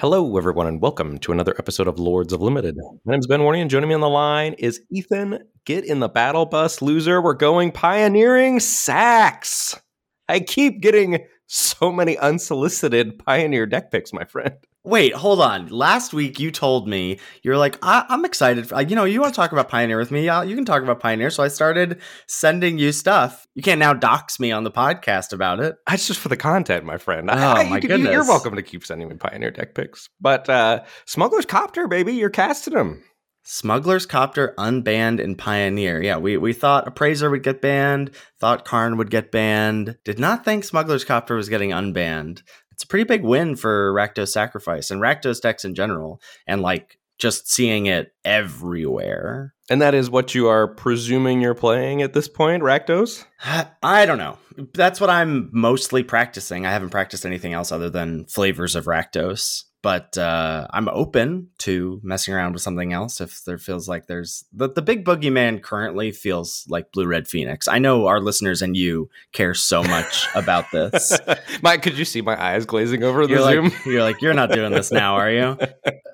Hello, everyone, and welcome to another episode of Lords of Limited. My name's Ben Warney, and joining me on the line is Ethan. Get in the battle bus, loser. We're going pioneering sacks. I keep getting so many unsolicited pioneer deck picks, my friend. Wait, hold on. Last week you told me you're like, I- I'm excited. For, you know, you want to talk about Pioneer with me? You can talk about Pioneer. So I started sending you stuff. You can't now dox me on the podcast about it. That's just for the content, my friend. Oh, I, my you you- You're welcome to keep sending me pioneer deck picks. But uh, Smuggler's Copter, baby, you're casting them. Smuggler's Copter unbanned in Pioneer. Yeah, we, we thought Appraiser would get banned, thought Karn would get banned. Did not think Smuggler's Copter was getting unbanned. It's a pretty big win for Rakdos Sacrifice and Rakdos decks in general. And like just seeing it everywhere. And that is what you are presuming you're playing at this point, Rakdos? I don't know. That's what I'm mostly practicing. I haven't practiced anything else other than flavors of Rakdos. But uh, I'm open to messing around with something else if there feels like there's the, the big boogeyman currently feels like Blue Red Phoenix. I know our listeners and you care so much about this. Mike, could you see my eyes glazing over the You're Zoom? like, you're like, you're not doing this now, are you?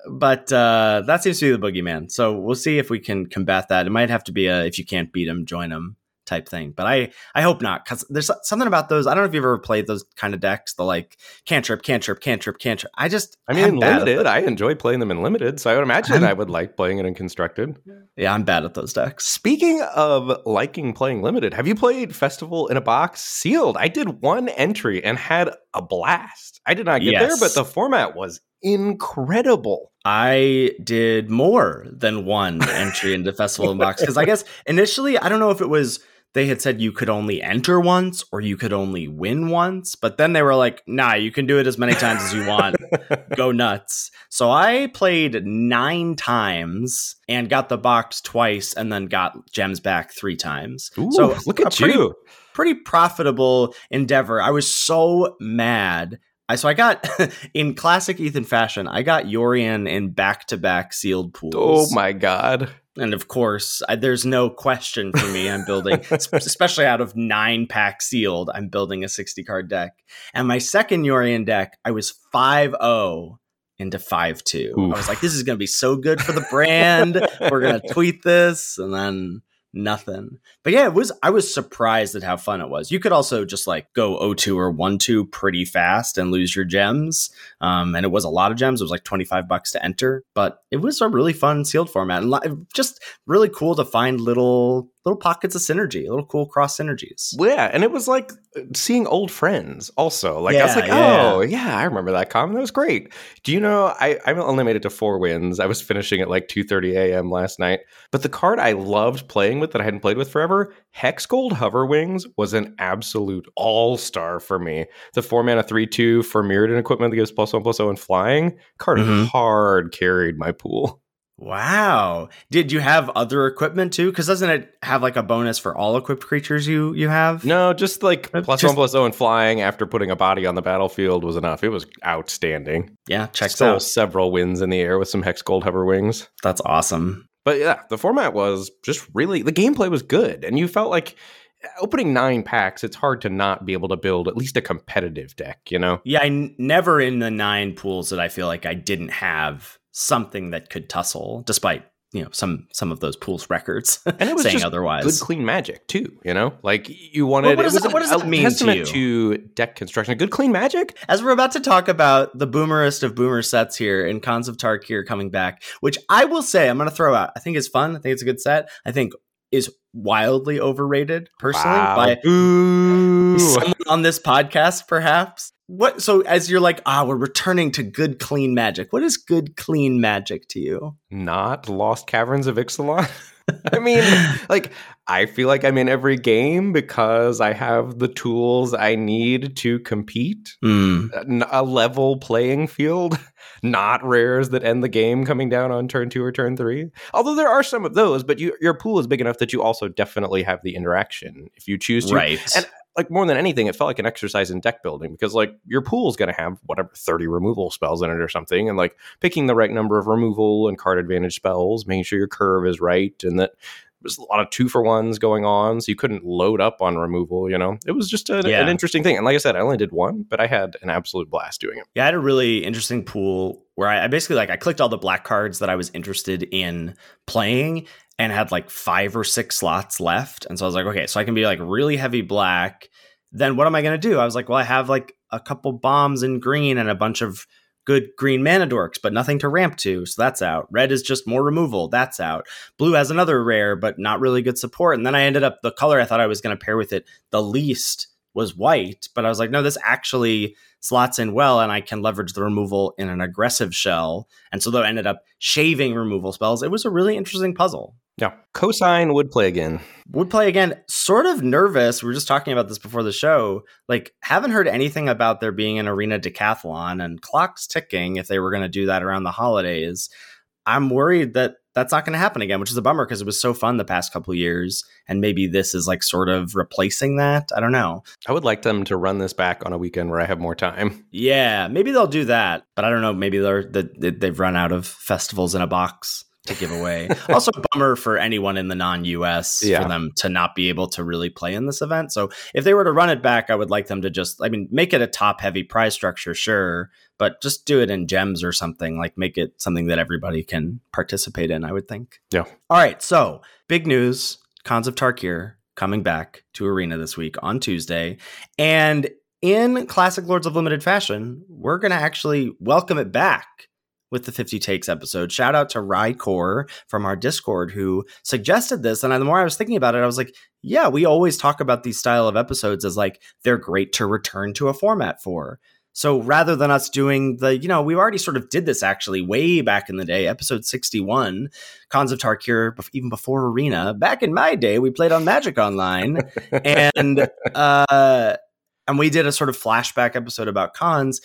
But uh, that seems to be the boogeyman. So we'll see if we can combat that. It might have to be a if you can't beat him, join him type thing. But I I hope not because there's something about those. I don't know if you've ever played those kind of decks. The like cantrip, cantrip, cantrip, cantrip. I just I mean, I'm in limited, I enjoy playing them in limited, so I would imagine I'm- I would like playing it in constructed. yeah, I'm bad at those decks. Speaking of liking playing limited, have you played Festival in a Box Sealed? I did one entry and had a blast. I did not get there, but the format was incredible. I did more than one entry into Festival in Box because I guess initially I don't know if it was they had said you could only enter once or you could only win once, but then they were like, "Nah, you can do it as many times as you want. Go nuts." So I played 9 times and got the box twice and then got gems back 3 times. Ooh, so look at pretty- you. pretty profitable endeavor. I was so mad. I so I got in classic Ethan fashion. I got Yorion in back to back sealed pools. Oh my god. And of course, I, there's no question for me. I'm building, especially out of nine pack sealed. I'm building a 60 card deck. And my second Yorion deck, I was 5 0 into 5 2. I was like, this is going to be so good for the brand. We're going to tweet this. And then nothing. But yeah, it was, I was surprised at how fun it was. You could also just like go 0-2 or 1-2 pretty fast and lose your gems. Um, and it was a lot of gems. It was like 25 bucks to enter, but it was a really fun sealed format and just really cool to find little, little pockets of synergy, little cool cross synergies. Yeah, and it was like seeing old friends also. Like I was like, yeah. oh yeah, I remember that comment. That was great. Do you know I, I only made it to four wins. I was finishing at like 2:30 a.m. last night. But the card I loved playing with that I hadn't played with forever, Hexgold Hoverwings, was an absolute all-star for me. The four mana three two for Mirrodin equipment that gives plus one plus zero and flying. Card Mhm. hard carried my pool. Wow. Did you have other equipment too? Because doesn't it have like a bonus for all equipped creatures you you have? No, just like Uh, plus just- one plus zero and flying after putting a body on the battlefield was enough. It was outstanding. Yeah, checks Stole out. several wins in the air with some Hexgold Hoverwings. That's awesome. But yeah, the format was just really the gameplay was good, and you felt like opening nine packs. It's hard to not be able to build at least a competitive deck. You know, Yeah, I n- never in the nine pools that I feel like I didn't have something that could tussle, despite you know some some of those pools records and it was saying just otherwise. good, clean magic too. You know, like you wanted. Well, what it does was that- what does that mean to you? to deck construction. Good, clean magic. As we're about to talk about the boomerest of boomer sets here in Khans of Tarkir coming back, which I will say I'm going to throw out. I think it's fun. I think it's a good set. I think is wildly overrated personally Wow. by Boo. someone on this podcast, perhaps. What? So as you're like, ah, we're returning to good, clean magic. What is good, clean magic to you? Not Lost Caverns of Ixalan. I mean, like, I feel like I'm in every game because I have the tools I need to compete. Mm, A level playing field, not rares that end the game coming down on turn two or turn three. Although there are some of those, but you, your pool is big enough that you also definitely have the interaction if you choose to. right. And like more than anything, it felt like an exercise in deck building because like your pool is going to have whatever 30 removal spells in it or something. And like picking the right number of removal and card advantage spells, making sure your curve is right and that there's a lot of two for ones going on. So you couldn't load up on removal, you know? It was just a, Yeah. an interesting thing. And like I said, I only did one, but I had an absolute blast doing it. Yeah, I had a really interesting pool where I, I basically like I clicked all the black cards that I was interested in playing and had like five or six slots left. And so I was like, okay, so I can be like really heavy black. Then what am I gonna do? I was like, well, I have like a couple bombs in green and a bunch of good green mana dorks, but nothing to ramp to. So that's out. Red is just more removal. That's out. Blue has another rare, but not really good support. And then I ended up the color I thought I was gonna pair with it the least was white, but I was like, no, this actually slots in well, and I can leverage the removal in an aggressive shell. And so, though, I ended up shaving removal spells. It was a really interesting puzzle. Yeah. Cosine would play again. Would play again, sort of nervous. We were just talking about this before the show. Like, haven't heard anything about there being an arena decathlon and clocks ticking if they were going to do that around the holidays. I'm worried that that's not going to happen again, which is a bummer because it was so fun the past couple years. And maybe this is like sort of replacing that. I don't know. I would like them to run this back on a weekend where I have more time. Yeah, maybe they'll do that, but I don't know. Maybe they're they- they've run out of festivals in a box to give away. also, bummer for anyone in the non-US Yeah. for them to not be able to really play in this event. So, if they were to run it back, I would like them to just, I mean, make it a top-heavy prize structure, sure, but just do it in gems or something. Like make it something that everybody can participate in. I would think. Yeah. All right. So, big news: Khans of Tarkir coming back to Arena this week on Tuesday, and in classic Lords of Limited fashion, we're going to actually welcome it back with the 50 Takes episode. Shout out to Rykor from our Discord who suggested this. And the more I was thinking about it, I was like, yeah, we always talk about these style of episodes as like they're great to return to a format for. So rather than us doing the, you know, we already sort of did this actually way back in the day, episode 61, Khans of Tarkir, even before Arena. Back in my day, we played on Magic Online. and uh and we did a sort of flashback episode about Khans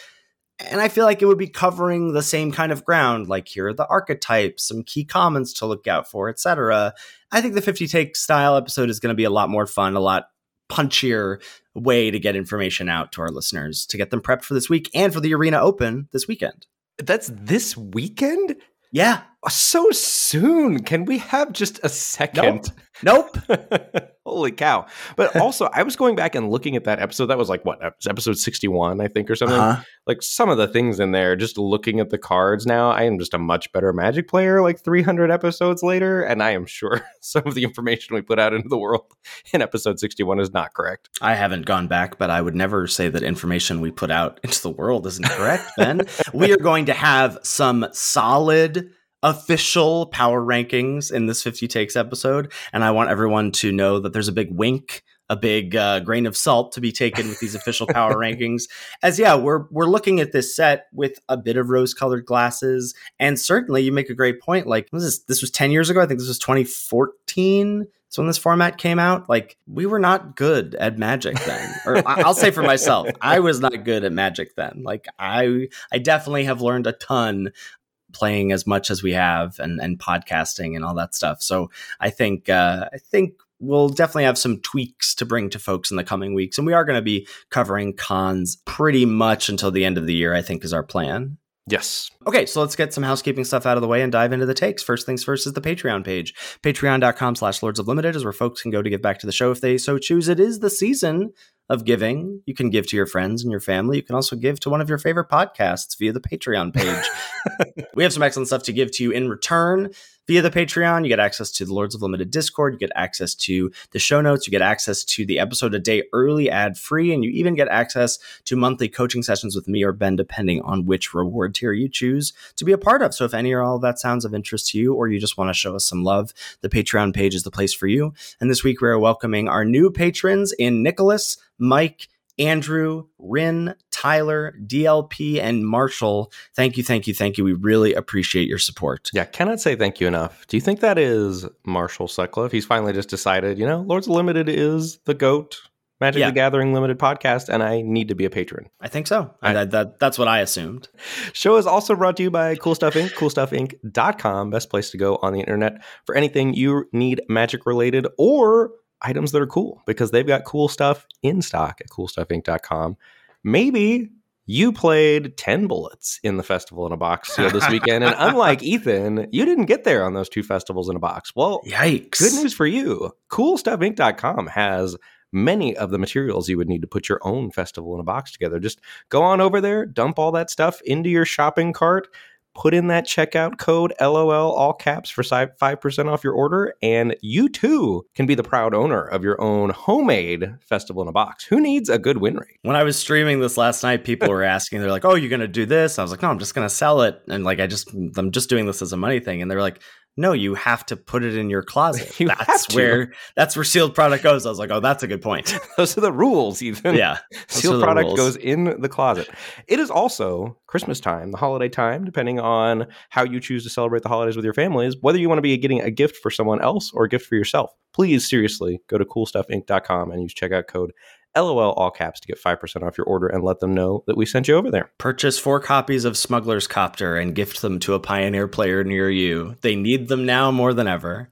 and i feel like it would be covering the same kind of ground like here are the archetypes some key commons to look out for etc i think the 50 take style episode is going to be a lot more fun a lot punchier way to get information out to our listeners to get them prepped for this week and for the arena open this weekend That's this weekend? yeah So soon. Can we have just a second? nope Holy cow. But also, I was going back and looking at that episode. That was like, what, episode 61, I think, or something? uh-huh. Like some of the things in there, just looking at the cards now, I am just a much better Magic player like 300 episodes later. And I am sure some of the information we put out into the world in episode 61 is not correct. I haven't gone back, but I would never say that information we put out into the world isn't correct, Ben. we are going to have some solid official power rankings in this 50 takes episode. And I want everyone to know that there's a big wink, a big uh, grain of salt to be taken with these official power rankings. As yeah, we're we're looking at this set with a bit of rose colored glasses. And certainly you make a great point. Like this is this was 10 years ago. I think this was 2014. So when this format came out, like we were not good at Magic then. or I'll say for myself, I was not good at Magic then. Like I I definitely have learned a ton playing as much as we have and and podcasting and all that stuff. So I think uh I think we'll definitely have some tweaks to bring to folks in the coming weeks and we are going to be covering Khans pretty much until the end of the year I think is our plan. Yes. Okay, so let's get some housekeeping stuff out of the way and dive into the takes. First things first is the Patreon page. Patreon.com slash Lords of Limited is where folks can go to give back to the show if they so choose. It is the season of giving. You can give to your friends and your family. You can also give to one of your favorite podcasts via the Patreon page. we have some excellent stuff to give to you in return. Via the Patreon, you get access to the Lords of Limited Discord, you get access to the show notes, you get access to the episode a day early ad free, and you even get access to monthly coaching sessions with me or Ben, depending on which reward tier you choose to be a part of. So if any or all of that sounds of interest to you, or you just want to show us some love, the Patreon page is the place for you. And this week we are welcoming our new patrons in Nicholas, Mike, Andrew, Rin, Tyler, DLP, and Marshall. Thank you, thank you, thank you. We really appreciate your support. Yeah, cannot say thank you enough. Do you think that is Marshall Sutcliffe? He's finally just decided, you know, Lords Limited is the GOAT Magic Yeah. the Gathering Limited podcast, and I need to be a patron. I think so. I- that, that, that's what I assumed. Show is also brought to you by Cool Stuff Inc. CoolStuffInc.com. Best place to go on the internet for anything you need magic related or items that are cool because they've got cool stuff in stock at CoolStuffInc.com. Maybe you played 10 bullets in the festival in a box this weekend. and unlike Ethan, you didn't get there on those two festivals in a box. Well, Yikes. Good news for you. CoolStuffInc.com has many of the materials you would need to put your own festival in a box together. Just go on over there, dump all that stuff into your shopping cart, put in that checkout code LOL, all caps, for 5% off your order, and you too can be the proud owner of your own homemade festival in a box. Who needs a good win rate? When I was streaming this last night, people were asking, they're like, "Oh, you're gonna do this?" I was like, "No, I'm just gonna sell it." And like, I just, I'm just doing this as a money thing. And they're like, "No, you have to put it in your closet. You that's where that's where sealed product goes." I was like, "Oh, that's a good point." Those are the rules, even. yeah, Sealed product rules. goes in the closet. It is also Christmas time, the holiday time, depending on how you choose to celebrate the holidays with your families, whether you want to be getting a gift for someone else or a gift for yourself. Please, seriously, go to coolstuffinc.com and use checkout code LOL all caps to get 5% off your order and let them know that we sent you over there. Purchase four copies of Smuggler's Copter and gift them to a Pioneer player near you. They need them now more than ever.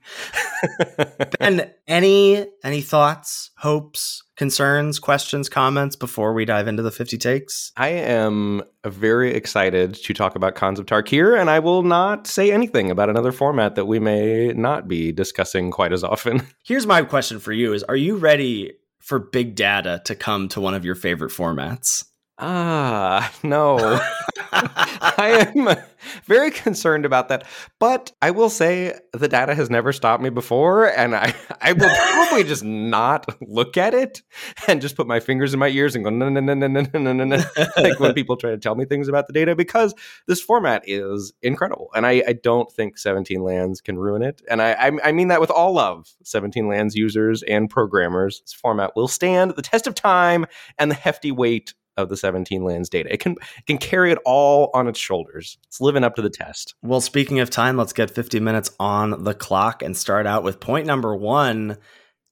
and any any thoughts, hopes, concerns, questions, comments before we dive into the 50 takes? I am very excited to talk about Khans of Tarkir, and I will not say anything about another format that we may not be discussing quite as often. Here's my question for you is are you ready for big data to come to one of your favorite formats? Ah, no. I am very concerned about that. But I will say the data has never stopped me before, and I, I will probably just not look at it and just put my fingers in my ears and go, no, no, no, no, no, no, no, no. Like when people try to tell me things about the data, because this format is incredible. And I, I don't think 17 lands can ruin it. And I, I, I mean that with all love, 17 lands users and programmers. This format will stand the test of time and the hefty weight of the 17 lands data. It can it can carry it all on its shoulders. It's living up to the test. Well, speaking of time, let's get 50 minutes on the clock and start out with point number one.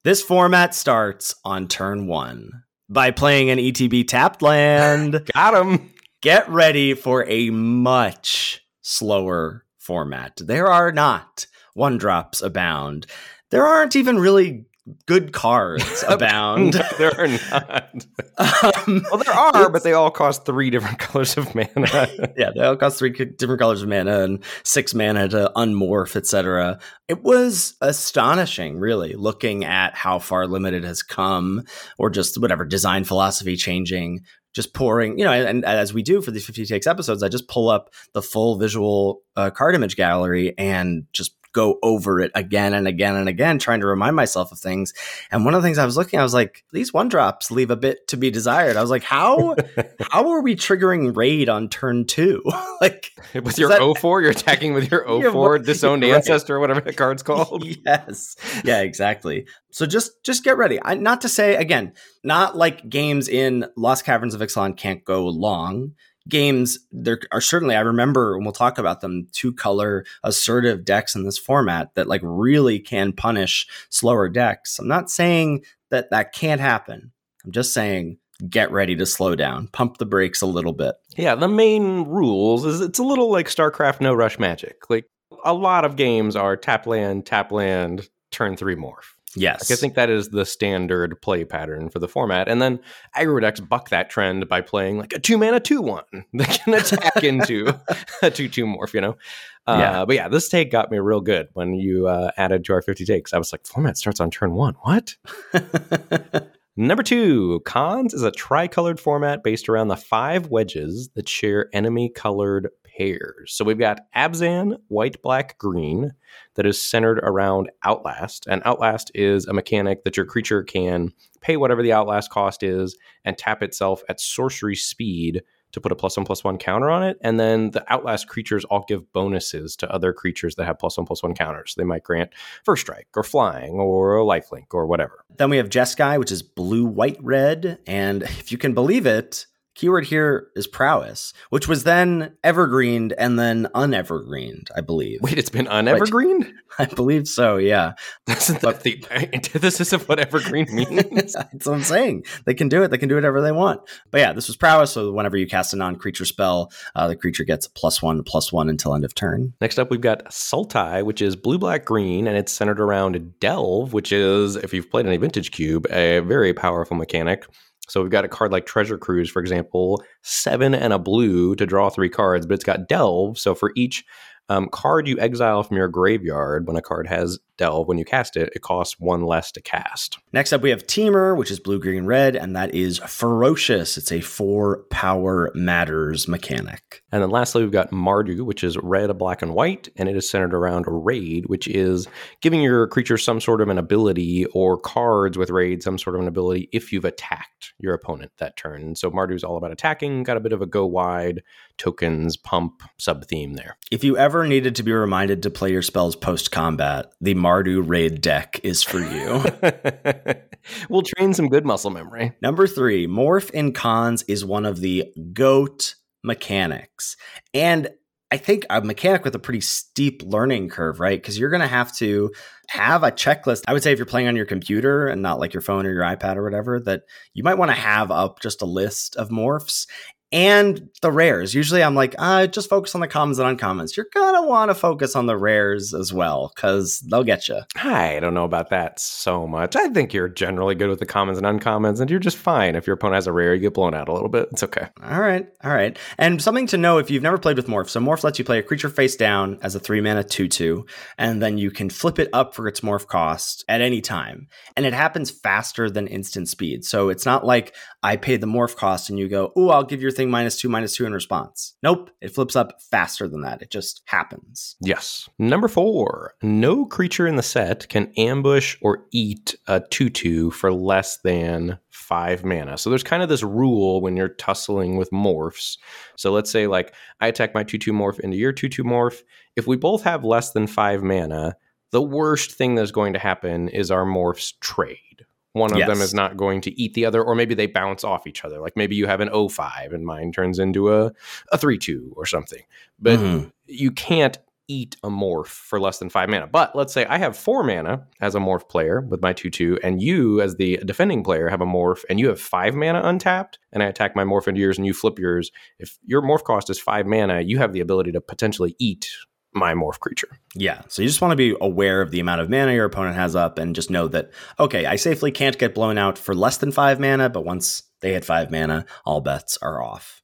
This format starts on turn one by playing an ETB tapped land. Got him. Get ready for a much slower format. There are not one drops abound. There aren't even really good cards abound. No, there are not. Um, Well, there are, but they all cost three different colors of mana. yeah, they all cost three different colors of mana and six mana to unmorph, etc. It was astonishing, really, looking at how far limited has come, or just whatever design philosophy changing. Just pouring, you know, and, and as we do for these 50 takes episodes, I just pull up the full visual uh, card image gallery and just go over it again and again and again, trying to remind myself of things. And one of the things I was looking, I was like, these one drops leave a bit to be desired. I was like, how how are we triggering raid on turn two? like, with your that- O4, you're attacking with your Yeah, O4 what- disowned right. ancestor, or whatever the card's called. yes, yeah, exactly. So just just get ready. I, not to say again, not like games in Lost Caverns of Ixalan can't go long. Games there are certainly I remember and we'll talk about them two color assertive decks in this format that like really can punish slower decks. I'm not saying that that can't happen. I'm just saying get ready to slow down, pump the brakes a little bit. Yeah, the main rules is it's a little like StarCraft no rush magic. Like a lot of games are tap land, tap land, turn three morph. Yes. Like, I think that is the standard play pattern for the format. And then aggro decks buck that trend by playing like a two mana two one that can attack into a two two morph, you know? Uh, Yeah. But yeah, this take got me real good when you uh, added to our 50 takes. I was like, format starts on turn one. What? Number two, Khans is a tricolored format based around the five wedges that share enemy colored pairs. So we've got Abzan, white, black, green, that is centered around Outlast. And Outlast is a mechanic that your creature can pay whatever the Outlast cost is and tap itself at sorcery speed to put a plus one plus one counter on it. And then the Outlast creatures all give bonuses to other creatures that have plus one plus one counters. They might grant first strike or flying or a lifelink or whatever. Then we have Jeskai, which is blue, white, red. And if you can believe it, keyword here is prowess, which was then evergreened and then unevergreened, I believe. Wait, it's been unevergreened? I believe so, yeah. Isn't that the antithesis of what evergreen means? That's what I'm saying. They can do it. They can do whatever they want. But yeah, this was prowess. So whenever you cast a non-creature spell, uh, the creature gets a plus one, plus one until end of turn. Next up, we've got Sultai, which is blue, black, green, and it's centered around Delve, which is, if you've played any Vintage Cube, a very powerful mechanic. So we've got a card like Treasure Cruise, for example, seven and a blue to draw three cards, but it's got Delve. So for each um, card you exile from your graveyard when a card has delve when you cast it it costs one less to cast. Next up we have Temur which is blue green red and that is ferocious. It's a four power matters mechanic. And then lastly we've got mardu which is red black and white and it is centered around raid which is giving your creature some sort of an ability or cards with raid some sort of an ability if you've attacked your opponent that turn. And so mardu is all about attacking got a bit of a go wide tokens pump sub theme there if you ever needed to be reminded to play your spells post combat the Mardu raid deck is for you. we'll train some good muscle memory. Number three, Morph in Khans is one of the GOAT mechanics. And I think a mechanic with a pretty steep learning curve, right? Because you're going to have to have a checklist. I would say if you're playing on your computer and not like your phone or your iPad or whatever, that you might want to have up just a list of morphs and the rares. Usually I'm like, uh, just focus on the commons and uncommons. You're going to want to focus on the rares as well because they'll get you. I don't know about that so much. I think you're generally good with the commons and uncommons, and you're just fine. If your opponent has a rare, you get blown out a little bit. It's okay. All right. All right. And something to know if you've never played with Morph. So Morph lets you play a creature face down as a three mana 2 2, and then you can flip it up for its Morph cost at any time. And it happens faster than instant speed. So it's not like I paid the Morph cost and you go, oh, I'll give your thing minus two, minus two in response. Nope, it flips up faster than that. It just happens. Yes. Number four, no creature in the set can ambush or eat a 2 2 for less than five mana. So there's kind of this rule when you're tussling with morphs. So let's say, like, I attack my 2 2 morph into your 2 2 morph. If we both have less than five mana, the worst thing that's going to happen is our morphs trade one of yes. them is not going to eat the other, or maybe they bounce off each other. Like maybe you have an 05 and mine turns into a, a 3 2 or something. But mm-hmm. you can't eat a morph for less than five mana. But let's say I have four mana as a morph player with my 2 2, and you, as the defending player, have a morph and you have five mana untapped, and I attack my morph into yours and you flip yours. If your morph cost is five mana, you have the ability to potentially eat my morph creature. Yeah. So you just want to be aware of the amount of mana your opponent has up and just know that, okay, I safely can't get blown out for less than five mana, but once they hit five mana, all bets are off.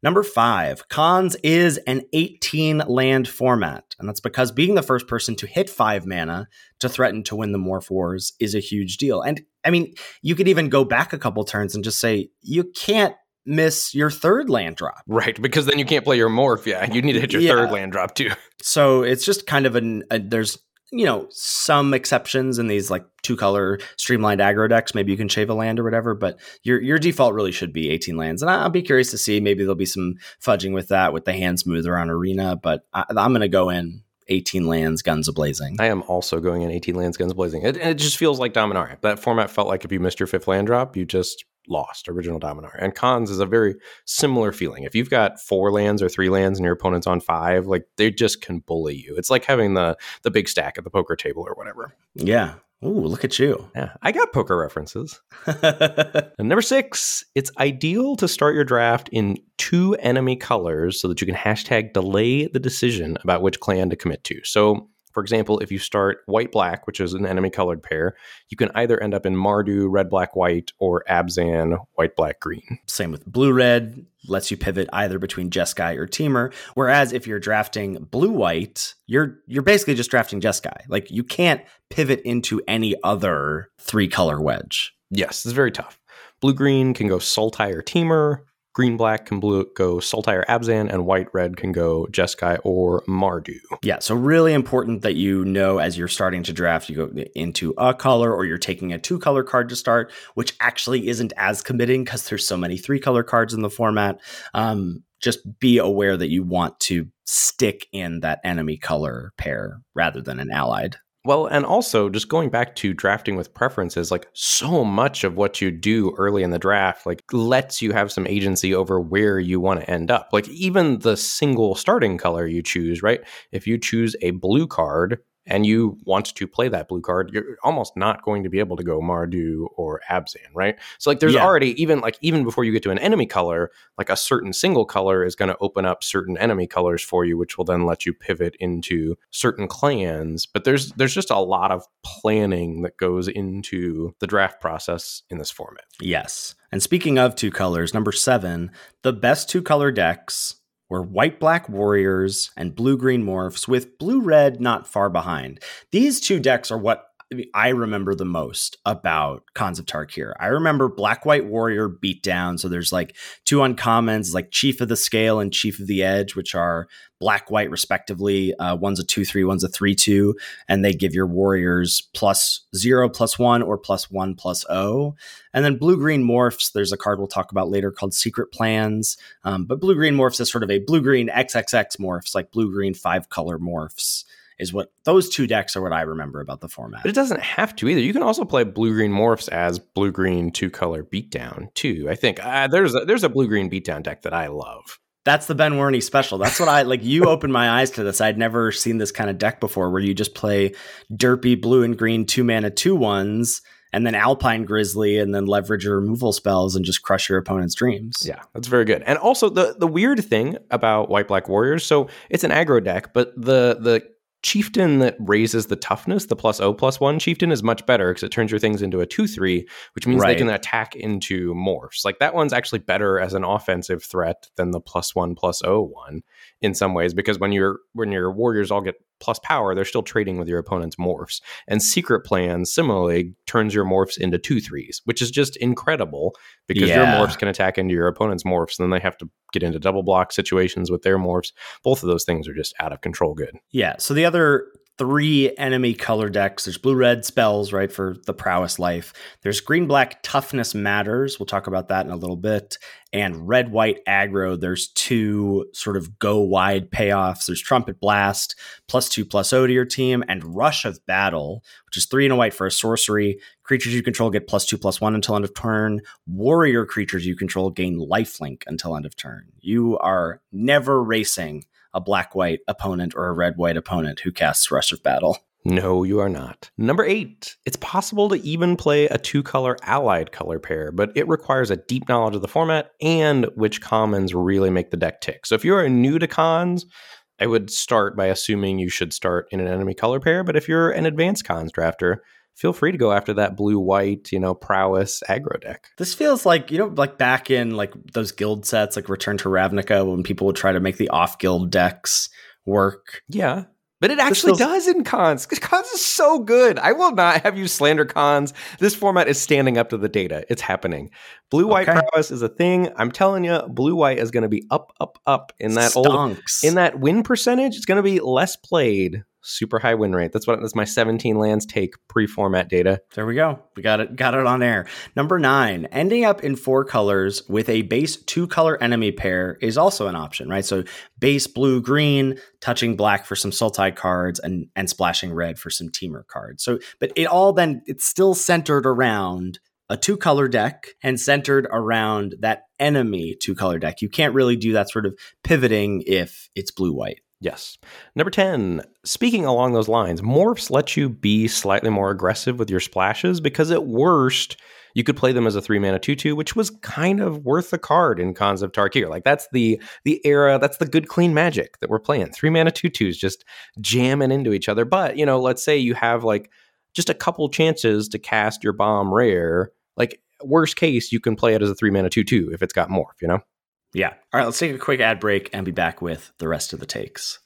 Number five, Khans is an 18 land format. And that's because being the first person to hit five mana to threaten to win the Morph Wars is a huge deal. And I mean, you could even go back a couple turns and just say, you can't miss your third land drop. Right, because then you can't play your morph. Yeah, you need to hit your yeah. third land drop too. So it's just kind of an a, there's you know some exceptions in these like two color streamlined aggro decks. Maybe you can shave a land or whatever, but your your default really should be 18 lands. And I'll be curious to see maybe there'll be some fudging with that with the hand smoother on arena. But I, I'm going to go in 18 lands, guns a blazing. I am also going in 18 lands, guns blazing. It, it just feels like Dominaria. That format felt like if you missed your fifth land drop, you just lost original dominar And Khans is a very similar feeling. If you've got four lands or three lands and your opponent's on five, like they just can bully you. It's like having the the big stack at the poker table or whatever. Yeah. Ooh, look at you. Yeah, I got poker references. and number six, it's ideal to start your draft in two enemy colors so that you can hashtag delay the decision about which clan to commit to. So for example, if you start white black, which is an enemy colored pair, you can either end up in Mardu red black white or Abzan white black green. Same with blue red, lets you pivot either between Jeskai or Temur. Whereas if you're drafting blue white, you're you're basically just drafting Jeskai. Like you can't pivot into any other three color wedge. Yes, it's very tough. Blue green can go Sultai or Temur green black can blue, go Sultai or Abzan, and white red can go Jeskai or Mardu. Yeah, so really important that you know as you're starting to draft, you go into a color or you're taking a two color card to start, which actually isn't as committing because there's so many three color cards in the format. Um, just be aware that you want to stick in that enemy color pair rather than an allied. Well, and also just going back to drafting with preferences, like so much of what you do early in the draft, like lets you have some agency over where you want to end up. Like even the single starting color you choose, right? If you choose a blue card, and you want to play that blue card, you're almost not going to be able to go Mardu or Abzan, right? So like there's yeah. already even like even before you get to an enemy color, like a certain single color is going to open up certain enemy colors for you, which will then let you pivot into certain clans. But there's there's just a lot of planning that goes into the draft process in this format. Yes. And speaking of two colors, number seven, the best two color decks were white black warriors and blue green morphs, with blue red not far behind. These two decks are what I remember the most about Khans of Tarkir. I remember Black White Warrior beatdown. So there's like two uncommons, like Chief of the Scale and Chief of the Edge, which are black white respectively. Uh, one's a two three, one's a three two, and they give your warriors plus zero, plus one, or plus one, plus O. And then blue green morphs. There's a card we'll talk about later called Secret Plans. Um, but blue green morphs is sort of a blue green XXX morphs, like blue green five color morphs is what those two decks are what I remember about the format. But it doesn't have to either. You can also play blue green morphs as blue green two color beatdown too. I think uh, there's a, there's a blue green beatdown deck that I love. That's the Ben Werney special. That's what I like. You opened my eyes to this. I'd never seen this kind of deck before, where you just play derpy blue and green two mana two ones and then Alpine Grizzly, and then leverage your removal spells and just crush your opponent's dreams. Yeah, that's very good. And also the the weird thing about White Black Warriors, so it's an aggro deck, but the the chieftain that raises the toughness, the plus O plus one chieftain is much better because it turns your things into a two three, which means right. they can attack into morphs. Like that one's actually better as an offensive threat than the plus one plus O one in some ways because when your when your warriors all get plus power, they're still trading with your opponent's morphs. And secret plans similarly turns your morphs into two threes, which is just incredible because yeah. your morphs can attack into your opponent's morphs, and then they have to get into double block situations with their morphs. Both of those things are just out of control good. Yeah. So the other three enemy color decks. There's blue red spells, right, for the prowess life. There's green black toughness matters. We'll talk about that in a little bit. And red white aggro. There's two sort of go wide payoffs. There's trumpet blast, plus two plus O to your team, and rush of battle, which is three and a white for a sorcery. Creatures you control get plus two plus one until end of turn. Warrior creatures you control gain lifelink until end of turn. You are never racing a black white opponent or a red white opponent who casts Rush of Battle. No, you are not. Number eight, it's possible to even play a two color allied color pair, but it requires a deep knowledge of the format and which commons really make the deck tick. So if you are new to Khans, I would start by assuming you should start in an enemy color pair, but if you're an advanced Khans drafter, feel free to go after that blue white, you know, prowess aggro deck. This feels like, you know, like back in like those guild sets, like Return to Ravnica, when people would try to make the off guild decks work. Yeah. But it actually feels- does in Khans. Cons is so good. I will not have you slander Khans. This format is standing up to the data. It's happening. Blue white okay. prowess is a thing. I'm telling you, blue white is going to be up, up, up in that Stonks. old in that win percentage. It's going to be less played super high win rate. That's what that's my 17 lands take pre-format data. There we go. We got it got it on air. Number 9, ending up in four colors with a base two color enemy pair is also an option, right? So base blue green, touching black for some Sultai cards and and splashing red for some Temur cards. So but it all then it's still centered around a two color deck and centered around that enemy two color deck. You can't really do that sort of pivoting if it's blue white. Yes. Number 10, speaking along those lines, morphs let you be slightly more aggressive with your splashes because at worst, you could play them as a three mana two two, which was kind of worth the card in Khans of Tarkir. Like that's the the era, that's the good clean magic that we're playing. Three mana two twos just jamming into each other. But you know, let's say you have like just a couple chances to cast your bomb rare. Like worst case, you can play it as a three mana two two if it's got morph. You know. Yeah. All right, let's take a quick ad break and be back with the rest of the takes.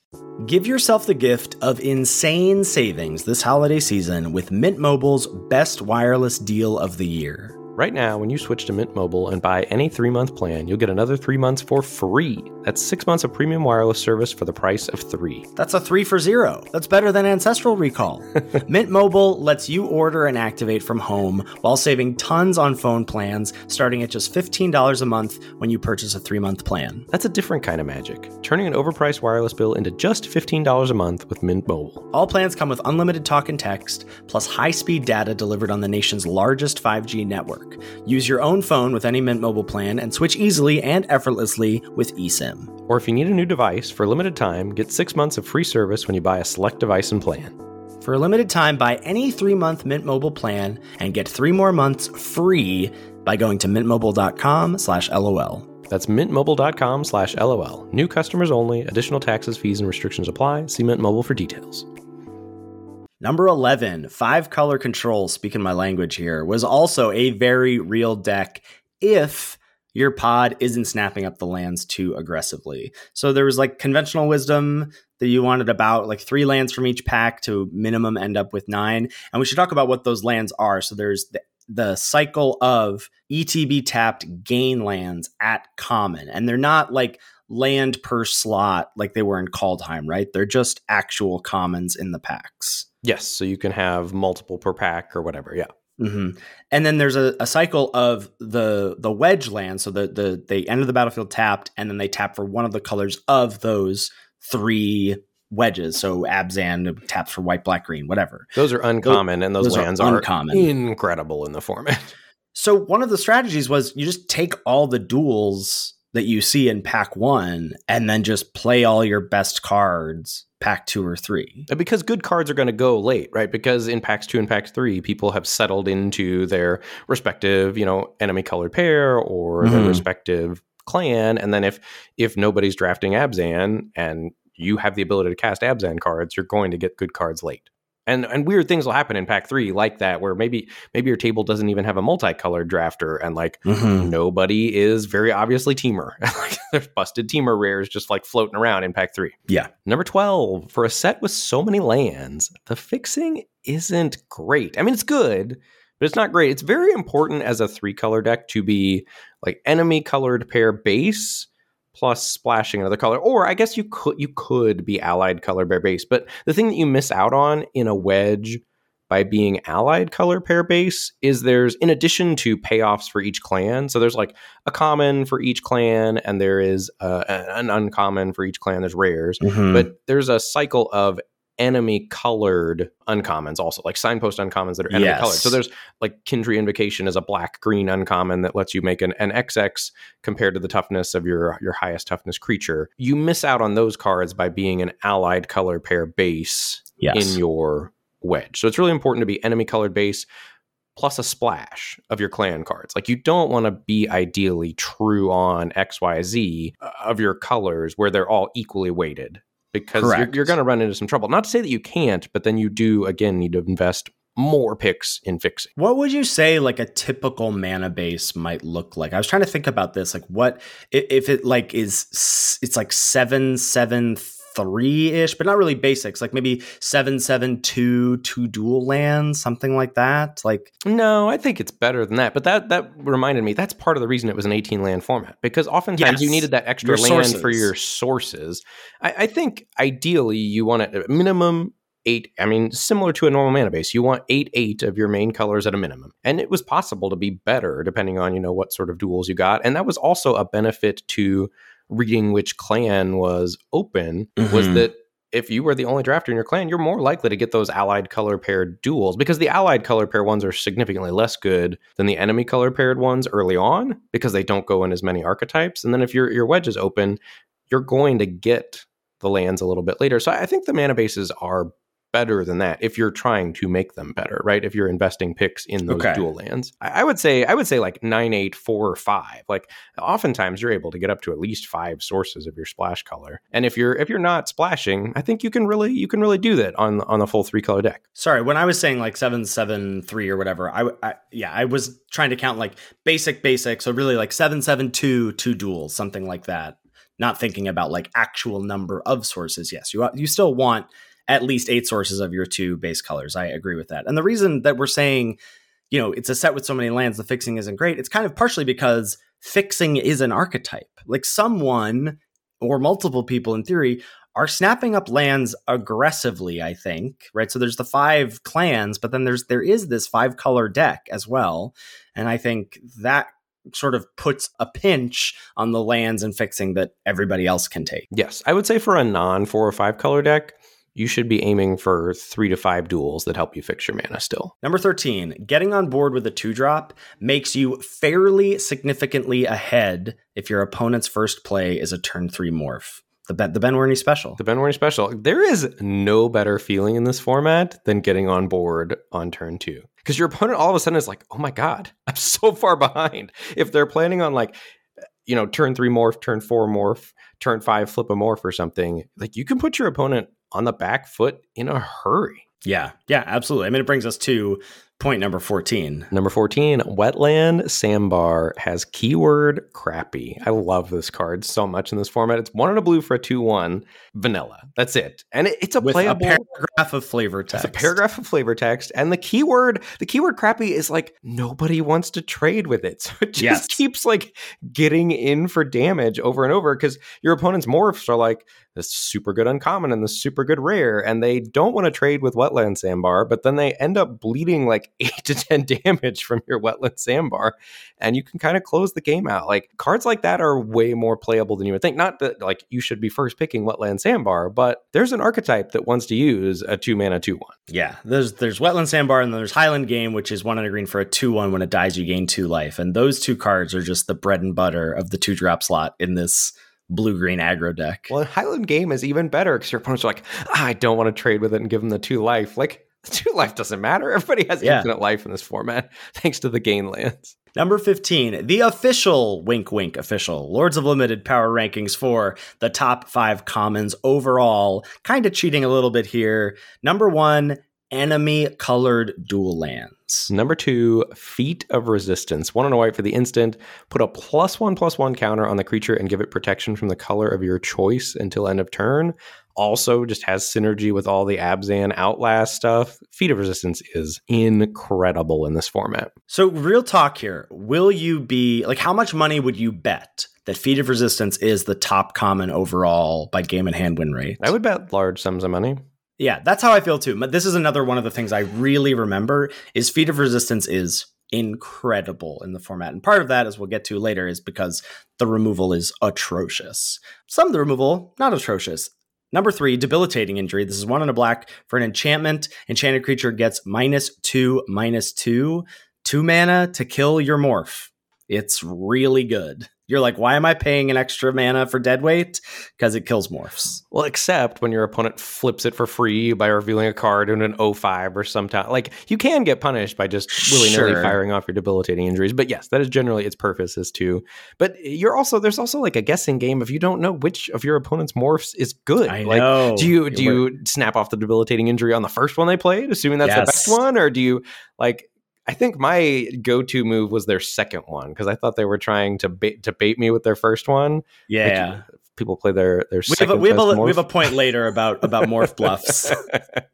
Give yourself the gift of insane savings this holiday season with Mint Mobile's best wireless deal of the year. Right now, when you switch to Mint Mobile and buy any three month plan, you'll get another three months for free. That's six months of premium wireless service for the price of three. That's a three for zero. That's better than Ancestral Recall. Mint Mobile lets you order and activate from home while saving tons on phone plans, starting at just $15 a month when you purchase a three month plan. That's a different kind of magic, turning an overpriced wireless bill into just $15 a month with Mint Mobile. All plans come with unlimited talk and text, plus high speed data delivered on the nation's largest 5G network. Use your own phone with any Mint Mobile plan and switch easily and effortlessly with eSIM. Or if you need a new device for a limited time, get six months of free service when you buy a select device and plan. For a limited time, buy any three month Mint Mobile plan and get three more months free by going to mintmobile.com slash LOL. That's mintmobile.com slash LOL. New customers only. Additional taxes, fees, and restrictions apply. See Mint Mobile for details. Number 11, five color control, speaking my language here, was also a very real deck if your pod isn't snapping up the lands too aggressively. So there was like conventional wisdom that you wanted about like three lands from each pack to minimum end up with nine. And we should talk about what those lands are. So there's the, the cycle of ETB tapped gain lands at common. And they're not like land per slot like they were in Kaldheim, right? They're just actual commons in the packs. Yes, so you can have multiple per pack or whatever. Yeah. Mm-hmm. And then there's a, a, cycle of the the wedge land. So the the they enter the battlefield tapped, and then they tap for one of the colors of those three wedges. So Abzan taps for white, black, green, whatever. Those are uncommon, those, and those, those lands are, uncommon. incredible in the format. So one of the strategies was you just take all the duels that you see in pack one and then just play all your best cards pack two or three. Because good cards are going to go late, right? Because in packs two and packs three, people have settled into their respective, you know, enemy colored pair or mm-hmm. their respective clan. And then if if nobody's drafting Abzan and you have the ability to cast Abzan cards, you're going to get good cards late and and weird things will happen in pack three like that where maybe maybe your table doesn't even have a multicolored drafter and like mm-hmm. nobody is very obviously like there's busted Temur rares just like floating around in pack three. Yeah. Number 12 for a set with so many lands the fixing isn't great. I mean it's good but it's not great. It's very important as a three color deck to be like enemy colored pair base plus splashing another color or i guess you could you could be allied color pair base but the thing that you miss out on in a wedge by being allied color pair base is there's in addition to payoffs for each clan so there's like a common for each clan and there is uh, an uncommon for each clan there's rares mm-hmm. but there's a cycle of enemy colored uncommons also like signpost uncommons that are enemy yes. colored so there's like Kin-Tree Invocation is a black green uncommon that lets you make an, an xx compared to the toughness of your your highest toughness creature you miss out on those cards by being an allied color pair base yes. in your wedge so it's really important to be enemy colored base plus a splash of your clan cards. Like you don't want to be ideally true on XYZ of your colors where they're all equally weighted because Correct. you're, you're going to run into some trouble. Not to say that you can't, but then you do again need to invest more picks in fixing. What would you say like a typical mana base might look like? I was trying to think about this. Like what if it like is it's like seven seven three ish, but not really basics. Like maybe seven, seven, two, two dual lands, something like that. Like no, I think it's better than that. But that that reminded me that's part of the reason it was an eighteen land format because oftentimes yes. you needed that extra your land sources. for your sources. I, I think ideally you want it minimum eight. I mean, similar to a normal mana base, you want eight eight of your main colors at a minimum, and it was possible to be better depending on you know what sort of duels you got, and that was also a benefit to reading which clan was open mm-hmm. was that if you were the only drafter in your clan, you're more likely to get those allied color paired duels because the allied color pair ones are significantly less good than the enemy color paired ones early on because they don't go in as many archetypes. And then if your your wedge is open, you're going to get the lands a little bit later. So I think the mana bases are better than that if you're trying to make them better, right? If you're investing picks in those okay. dual lands. I, I, would say I would say like nine, eight, four, or five. Like oftentimes you're able to get up to at least five sources of your splash color. And if you're if you're not splashing, I think you can really you can really do that on on a full three color deck. Sorry, when I was saying like seven, seven, three or whatever, I, I yeah, I was trying to count like basic basic. So really like seven, seven, two, two duels, something like that. Not thinking about like actual number of sources. Yes, you you still want at least eight sources of your two base colors. I agree with that. And the reason that we're saying you know, it's a set with so many lands, the fixing isn't great. It's kind of partially because fixing is an archetype. Like someone or multiple people in theory are snapping up lands aggressively, I think, right? So there's the five clans, but then there's there is this five color deck as well. And I think that sort of puts a pinch on the lands and fixing that everybody else can take. Yes, I would say for a non four or five color deck, you should be aiming for three to five duels that help you fix your mana still. Number 13, getting on board with a two drop makes you fairly significantly ahead if your opponent's first play is a turn three morph. The Ben, the ben Warney special. The Ben Warney special. There is no better feeling in this format than getting on board on turn two. Because your opponent all of a sudden is like, oh my God, I'm so far behind. If they're planning on like, you know, turn three morph, turn four morph, turn five flip a morph or something, like you can put your opponent on the back foot in a hurry. Yeah, yeah, absolutely. I mean, it brings us to point number 14. Number 14, Wetland Sambar has keyword crappy. I love this card so much in this format. It's one and a blue for a 2 1 vanilla. That's it. And it, it's a With playable. a paragraph of flavor text. It's a paragraph of flavor text, and the keyword, the keyword crappy is like nobody wants to trade with it. So it just Yes. keeps like getting in for damage over and over because your opponent's morphs are like this super good uncommon and this super good rare, and they don't want to trade with wetland sambar, but then they end up bleeding like eight to ten damage from your wetland sambar, and you can kind of close the game out. Like cards like that are way more playable than you would think. Not that like you should be first picking wetland sambar, but there's an archetype that wants to use a two mana two one. Yeah, there's there's Wetland Sambar and then there's Highland Game, which is one and a green for a 2 1. When it dies, you gain two life. And those two cards are just the bread and butter of the two drop slot in this blue green aggro deck. Well, Highland game is even better because your opponents are like, "Ah, I don't want to trade with it and give them the two life. Like, two life doesn't matter. Everybody has Yeah. infinite life in this format thanks to the gain lands. Number 15, the official wink wink official Lords of Limited power rankings for the top five commons overall. Kind of cheating a little bit here. Number one, enemy colored dual lands. Number two, Feat of Resistance. One on a white for the instant. Put a plus one plus one counter on the creature and give it protection from the color of your choice until end of turn. Also, just has synergy with all the Abzan Outlast stuff. Feat of Resistance is incredible in this format. So, real talk here. Will you be like, how much money would you bet that Feat of Resistance is the top common overall by game and hand win rate? I would bet large sums of money. Yeah, that's how I feel too. But this is another one of the things I really remember is Feat of Resistance is incredible in the format. And part of that, as we'll get to later, is because the removal is atrocious. Some of the removal, not atrocious. Number three, debilitating injury. This is one in a black for an enchantment. Enchanted creature gets minus two, minus two, two mana to kill your morph. It's really good. You're like, why am I paying an extra mana for dead weight? Because it kills morphs. Well, except when your opponent flips it for free by revealing a card in an 05 or sometime. Like, you can get punished by just willy nilly Sure. firing off your debilitating injuries. But yes, that is generally its purpose is to. But you're also, there's also like a guessing game if you don't know which of your opponent's morphs is good. I like, know. do you do you snap off the debilitating injury on the first one they played, assuming that's the best one? Or do you like. I think my go-to move was their second one because I thought they were trying to bait to bait me with their first one. Yeah. people play their their We have, a, we, have a, we have a point later about about morph bluffs.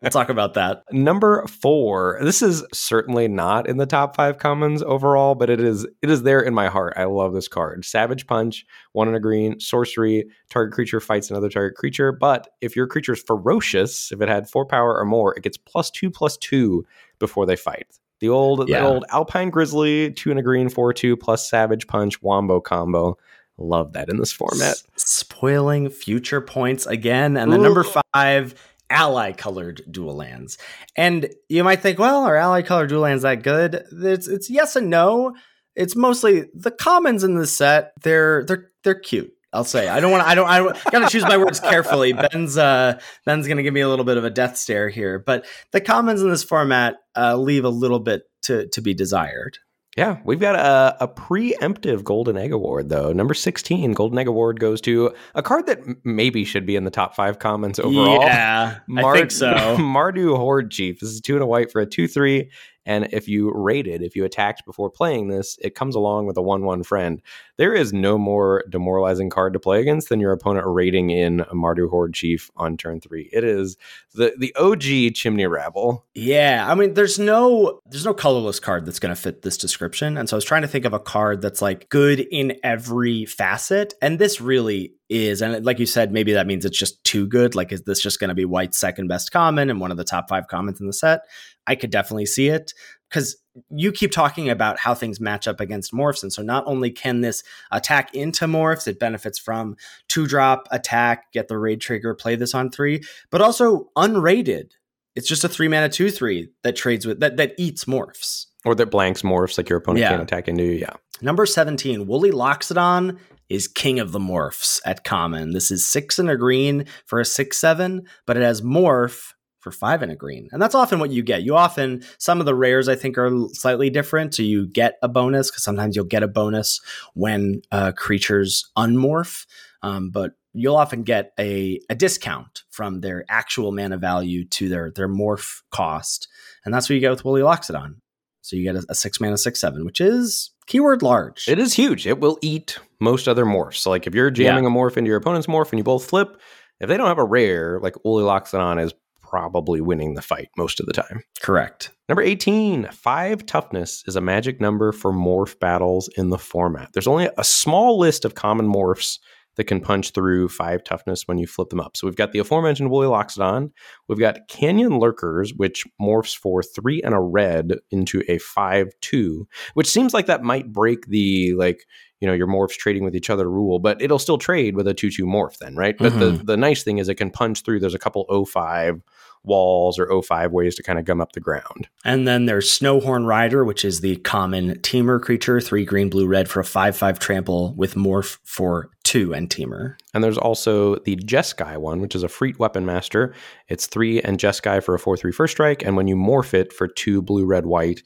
we'll talk about that. Number four. This is certainly not in the top five commons overall, but it is it is there in my heart. I love this card. Savage Punch, one in a green, sorcery, target creature fights another target creature. But if your creature is ferocious, if it had four power or more, it gets plus two plus two before they fight. The old Yeah. the old Alpine Grizzly, two in a green, four two plus Savage Punch wombo combo. Love that in this format. S- spoiling future points again. And then number five, ally colored dual lands. And you might think, well, are ally colored dual lands that good? It's it's yes and no. It's mostly the commons in this set. They're they're they're cute. I'll say. I don't want to. I don't. I got to choose my words carefully. Ben's uh Ben's going to give me a little bit of a death stare here, but the commons in this format uh, leave a little bit to to be desired. Yeah, we've got a, a preemptive Golden Egg Award, though. Number 16, Golden Egg Award goes to a card that maybe should be in the top five comments overall. Yeah, I think so. Mardu Hordechief. This is two and a white for a 2 3. And if you raided, if you attacked before playing this, it comes along with a 1 1 friend. There is no more demoralizing card to play against than your opponent raiding in a Mardu Hordechief on turn three. It is the, the OG Chimney Rabble. Yeah, I mean, there's no there's no colorless card that's going to fit this description, and so I was trying to think of a card that's like good in every facet, and this really is. And like you said, maybe that means it's just too good. Like, is this just going to be White's second best common and one of the top five commons in the set? I could definitely see it because you keep talking about how things match up against morphs. And so not only can this attack into morphs, it benefits from two drop attack, get the raid trigger, play this on three, but also unrated. It's just a three mana two three that trades with that that eats morphs. Or that blanks morphs like your opponent Yeah. can't attack into you. Yeah. Number 17, Woolly Loxodon is king of the morphs at common. This is six and a green for a six seven, but it has morph for five and a green. And that's often what you get. You often, some of the rares I think are slightly different. So you get a bonus because sometimes you'll get a bonus when uh, creatures unmorph. Um, but you'll often get a, a discount from their actual mana value to their, their morph cost. And that's what you get with Woolly Loxodon. So you get a, a six mana, six, seven, which is keyword large. It is huge. It will eat most other morphs. So, like, if you're jamming a morph into your opponent's morph and you both flip, if they don't have a rare, like Woolly Loxodon is probably winning the fight most of the time. Correct. Number 18, five toughness is a magic number for morph battles in the format. There's only a small list of common morphs that can punch through five toughness when you flip them up. So we've got the aforementioned Woolly Loxodon. We've got Canyon Lurkers, which morphs for three and a red into a 5 2, which seems like that might break the, like, you know, your morphs trading with each other rule, but it'll still trade with a 2 2 morph then, right? But the, mm-hmm. the nice thing is it can punch through. There's a couple 05 walls or 05 ways to kind of gum up the ground. And then there's Snowhorn Rider, which is the common Temur creature, three green, blue, red for a 5 5 trample with morph for two and Temur. And there's also the Jeskai one, which is a Efreet Weaponmaster. It's three and Jeskai for a 4 3 first strike. And when you morph it for two blue, red, white,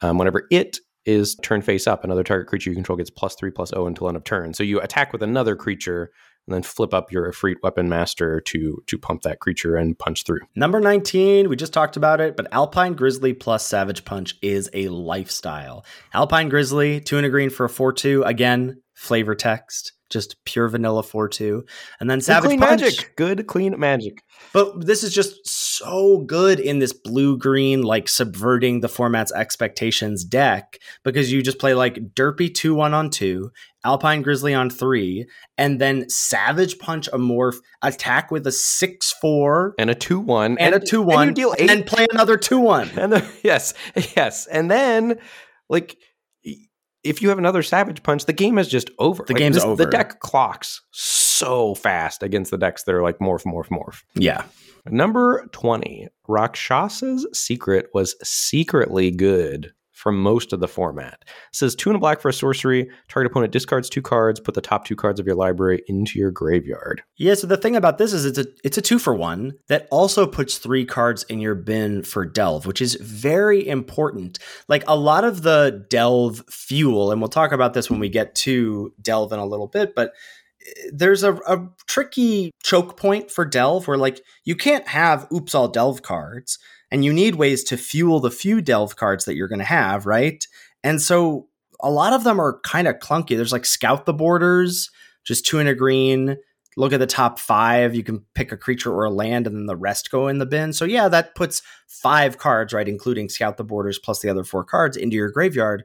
um, whenever it is turn face up, another target creature you control gets plus three, plus O until end of turn. So you attack with another creature and then flip up your Efreet Weaponmaster to to pump that creature and punch through. Number 19, we just talked about it, but Alpine Grizzly plus Savage Punch is a lifestyle. Alpine Grizzly, two and a green for a 4 2. Again, flavor text, just pure vanilla 4 2. And then Savage clean Punch. magic. Good, clean magic. But this is just so good in this blue green, like subverting the format's expectations deck because you just play like Derpy 2 1 on 2, Alpine Grizzly on 3, and then Savage Punch a morph, attack with a 6 4 And a 2 1. and, a 2 1, you deal eight and play another 2 1. And the, yes, yes, and then like if you have another savage punch, the game is just over. The Like, game's this- over. The deck clocks so fast against the decks that are like morph, morph, morph. Yeah. Number twenty, Rakshasa's secret was secretly good for most of the format. It says two and a black for a sorcery. Target opponent discards two cards. Put the top two cards of your library into your graveyard. Yeah, so the thing about this is it's a it's a two for one that also puts three cards in your bin for delve, which is very important. Like a lot of the delve fuel, and we'll talk about this when we get to delve in a little bit, but eh, there's a, a tricky choke point for delve where like you can't have oops all delve cards and you need ways to fuel the few delve cards that you're going to have right and so a lot of them are kind of clunky there's like scout the borders just two in a green look at the top five you can pick a creature or a land and then the rest go in the bin so yeah that puts five cards right including scout the borders plus the other four cards into your graveyard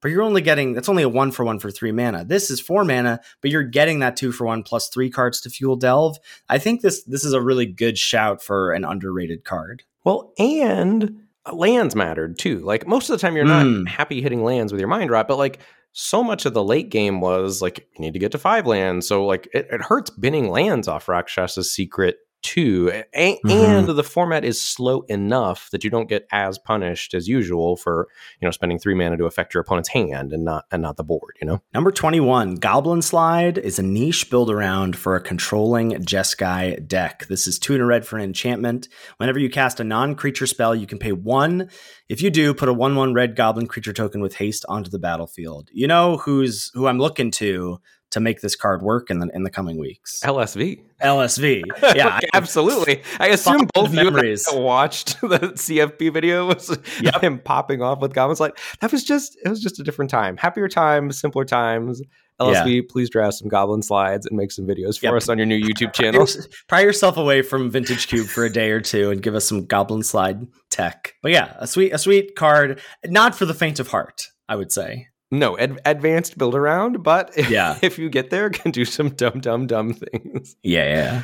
but you're only getting that's only a one for one for three mana. This is four mana, but you're getting that two for one plus three cards to fuel delve. I think this this is a really good shout for an underrated card. Well, and lands mattered too. Like most of the time, you're Mm. not happy hitting lands with your mind rot, but like so much of the late game was like you need to get to five lands. So like it, it hurts binning lands off Rakshasa's secret too. A- Mhm. And the format is slow enough that you don't get as punished as usual for you know spending three mana to affect your opponent's hand and not and not the board. You know. Number 21, Goblin Slide is a niche build around for a controlling Jeskai deck. This is two and a red for an enchantment. Whenever you cast a non creature spell, you can pay one. If you do, put a 1 1 red goblin creature token with haste onto the battlefield. You know who's who I'm looking to to make this card work in the in the coming weeks. LSV. LSV. Yeah, absolutely. I assume both of you watched the CFB video. Was Yep. him popping off with goblins. Like that was just it was just a different time. Happier times, simpler times. LSV, please draw some goblin slides and make some videos for Yep. us on your new YouTube channel. Pry yourself away from Vintage Cube for a day or two and give us some Goblin Slide tech. But yeah, a sweet a sweet card, not for the faint of heart, I would say. No, ad- advanced build around, but if, Yeah. if you get there, can do some dumb, dumb, dumb things. Yeah, yeah.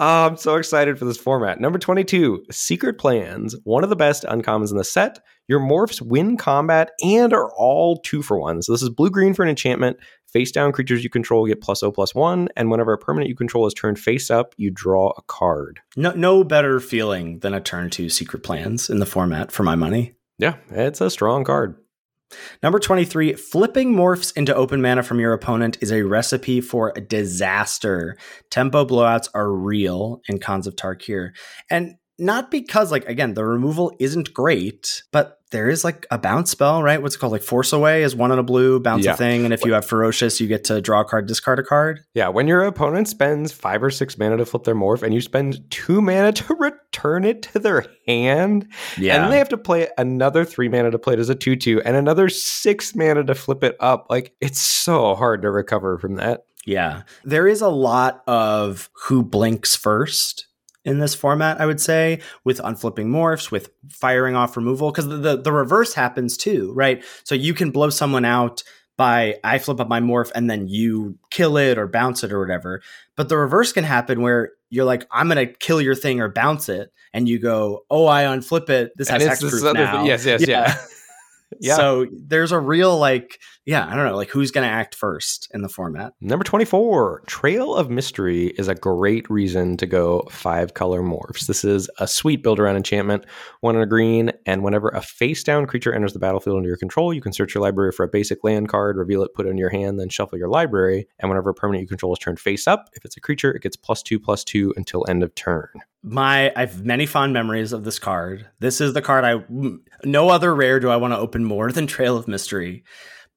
Oh, I'm so excited for this format. Number 22, Secret Plans. One of the best uncommons in the set. Your morphs win combat and are all two for one. So this is blue green for an enchantment. Face down creatures you control get plus O plus one. And whenever a permanent you control is turned face up, you draw a card. No no better feeling than a turn two secret plans in the format for my money. Yeah, it's a strong card. Number 23, flipping morphs into open mana from your opponent is a recipe for a disaster. Tempo blowouts are real in Khans of Tarkir. And not because, like, again, the removal isn't great, but there is like a bounce spell, right? What's it called? Like Force Away is one on a blue, bounce Yeah. a thing. And if you have Ferocious, you get to draw a card, discard a card. Yeah, when your opponent spends five or six mana to flip their morph and you spend two mana to return it to their hand, yeah. And then they have to play another three mana to play it as a 2 2 and another six mana to flip it up. Like, it's so hard to recover from that. Yeah. There is a lot of who blinks first in this format, I would say, with unflipping morphs, with firing off removal, because the, the, the reverse happens too, right? So you can blow someone out by I flip up my morph and then you kill it or bounce it or whatever. But the reverse can happen where you're like, I'm gonna kill your thing or bounce it, and you go, Oh, I unflip it. This has And hexproof now. Yes, yes, yeah. Yeah. So there's a real like, yeah, I don't know, like who's gonna act first in the format. Number 24, Trail of Mystery is a great reason to go five color morphs. This is a sweet build around enchantment, one in a green, and whenever a face down creature enters the battlefield under your control, you can search your library for a basic land card, reveal it, put it in your hand, then shuffle your library. And whenever a permanent you control is turned face up, if it's a creature, it gets plus two, plus two until end of turn. my I have many fond memories of this card. This is the card I no other rare do I want to open more than Trail of Mystery.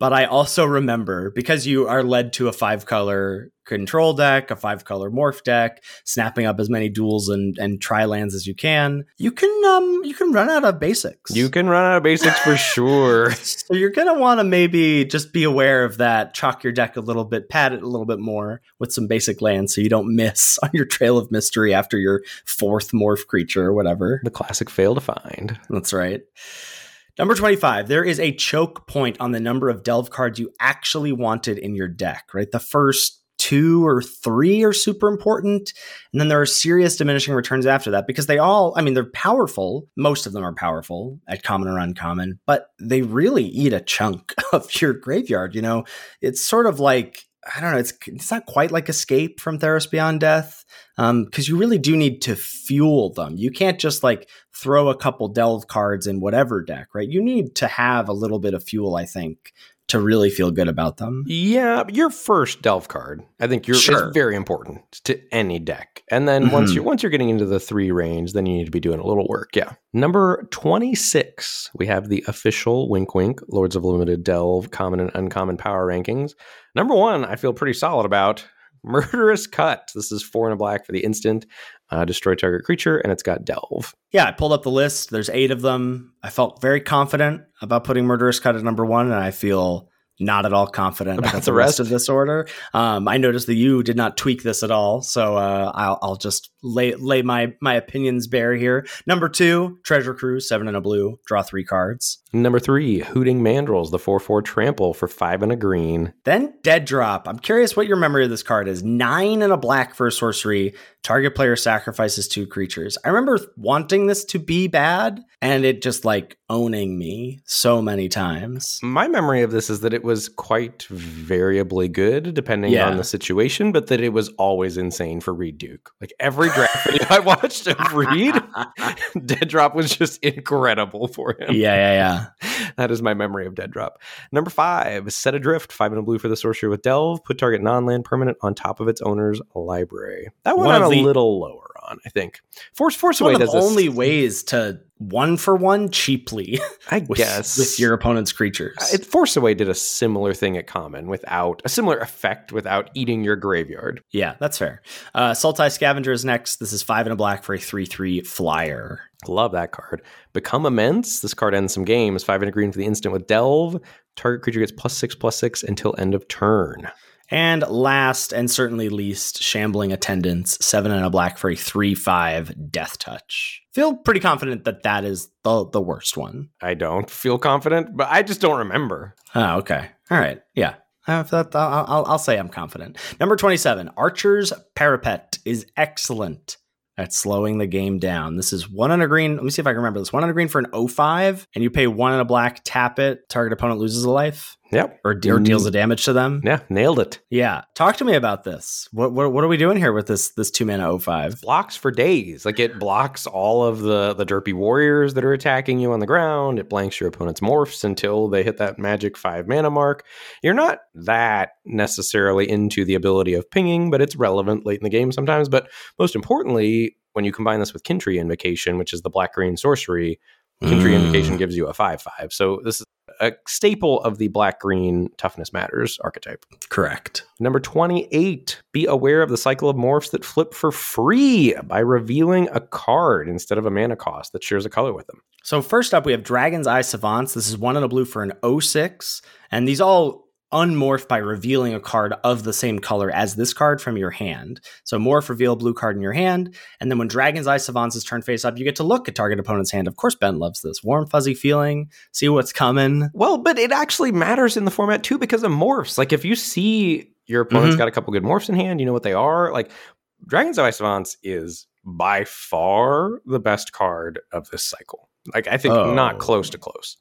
But I also remember because you are led to a five color control deck, a five color morph deck, snapping up as many duels and and tri lands as you can. You can um you can run out of basics. You can run out of basics for sure. so you're gonna want to maybe just be aware of that. Chalk your deck a little bit, pad it a little bit more with some basic lands, so you don't miss on your Trail of Mystery after your fourth morph creature or whatever. The classic fail to find. That's right. Number 25, there is a choke point on the number of delve cards you actually wanted in your deck, right? The first two or three are super important. And then there are serious diminishing returns after that because they all, I mean, they're powerful. Most of them are powerful at common or uncommon, but they really eat a chunk of your graveyard. You know, it's sort of like, I don't know, it's, it's not quite like Escape from Theros Beyond Death because you really do need to fuel them. You can't just like throw a couple delve cards in whatever deck, right? You need to have a little bit of fuel, I think, to really feel good about them. Yeah, your first delve card, I think you're Sure. is very important to any deck. And then once Mhm. you once you're getting into the three range, then you need to be doing a little work. Yeah. Number 26, we have the official wink wink Lords of Limited Delve common and uncommon power rankings. Number 1, I feel pretty solid about Murderous Cut. This is 4 and a black for the instant. Uh, destroy target creature and it's got delve. Yeah, I pulled up the list. There's eight of them. I felt very confident about putting Murderous Cut at number one, and I feel not at all confident About about, the rest rest? of this order. Um, I noticed that you did not tweak this at all, so uh, I'll, I'll just lay lay my my opinions bare here. Number two, Treasure Cruise, seven and a blue, draw three cards. Number 3, Hooting Mandrills, the 4/4 trample for 5 and a green. Then Dead Drop. I'm curious what your memory of this card is. Nine and a black for a sorcery. Target player sacrifices two creatures. I remember wanting this to be bad, and it just like owning me so many times. My memory of this is that it was quite variably good depending Yeah. on the situation, but that it was always insane for Reid Duke. Like every draft video I watched of Reid, Dead Drop was just incredible for him. yeah, yeah, yeah. That is my memory of Dead Drop. Number five, Set Adrift, five and a blue for the sorcerer with Delve. Put target non land permanent on top of its owner's library. That one, One of a little lower on. I think force force one away of does the this- only ways to one for one cheaply I with, guess with your opponent's creatures. It Force Away did a similar thing at common without a similar effect without eating your graveyard. yeah, that's fair. Uh, Sultai Scavenger is next. This is five and a black for a three three flyer. Love that card. Become Immense. This card ends some games. Five and a green for the instant with Delve. Target creature gets plus six plus six until end of turn. And last and certainly least, Shambling Attendants, seven and a black for a 3 5 Death Touch. Feel pretty confident that that is the, the worst one. I don't feel confident, but I just don't remember. Oh, okay. All right. Yeah. Uh, I'll, I'll, I'll say I'm confident. Number 27, Archer's Parapet is excellent at slowing the game down. This is one on a green. Let me see if I can remember this. One on a green for an 05, and you pay one on a black, tap it, target opponent loses a life Yep. or, or deals a damage to them. Yeah, nailed it. Yeah. Talk to me about this. What, what, what are we doing here with this, this two mana 05? Blocks for days. Like it blocks all of the the derpy warriors that are attacking you on the ground. It blanks your opponent's morphs until they hit that magic five mana mark. You're not that necessarily into the ability of pinging, but it's relevant late in the game sometimes. But most importantly, when you combine this with Kin-Tree Invocation, which is the black green sorcery, Kin-Tree Mm. Invocation gives you a five five. So this is a staple of the black green toughness matters archetype. Correct. Number 28, be aware of the cycle of morphs that flip for free by revealing a card instead of a mana cost that shares a color with them. So first up, we have Dragon's Eye Savants. This is one in a blue for an 06. And these all unmorph by revealing a card of the same color as this card from your hand. So morph, reveal blue card in your hand. And then when Dragon's Eye Savants is turned face up, you get to look at target opponent's hand. Of course, Ben loves this. Warm, fuzzy feeling. See what's coming. Well, but it actually matters in the format too because of morphs. Like if you see your opponent's Mhm. got a couple good morphs in hand, you know what they are. Like Dragon's Eye Savants is by far the best card of this cycle. Like I think Oh. not close to close.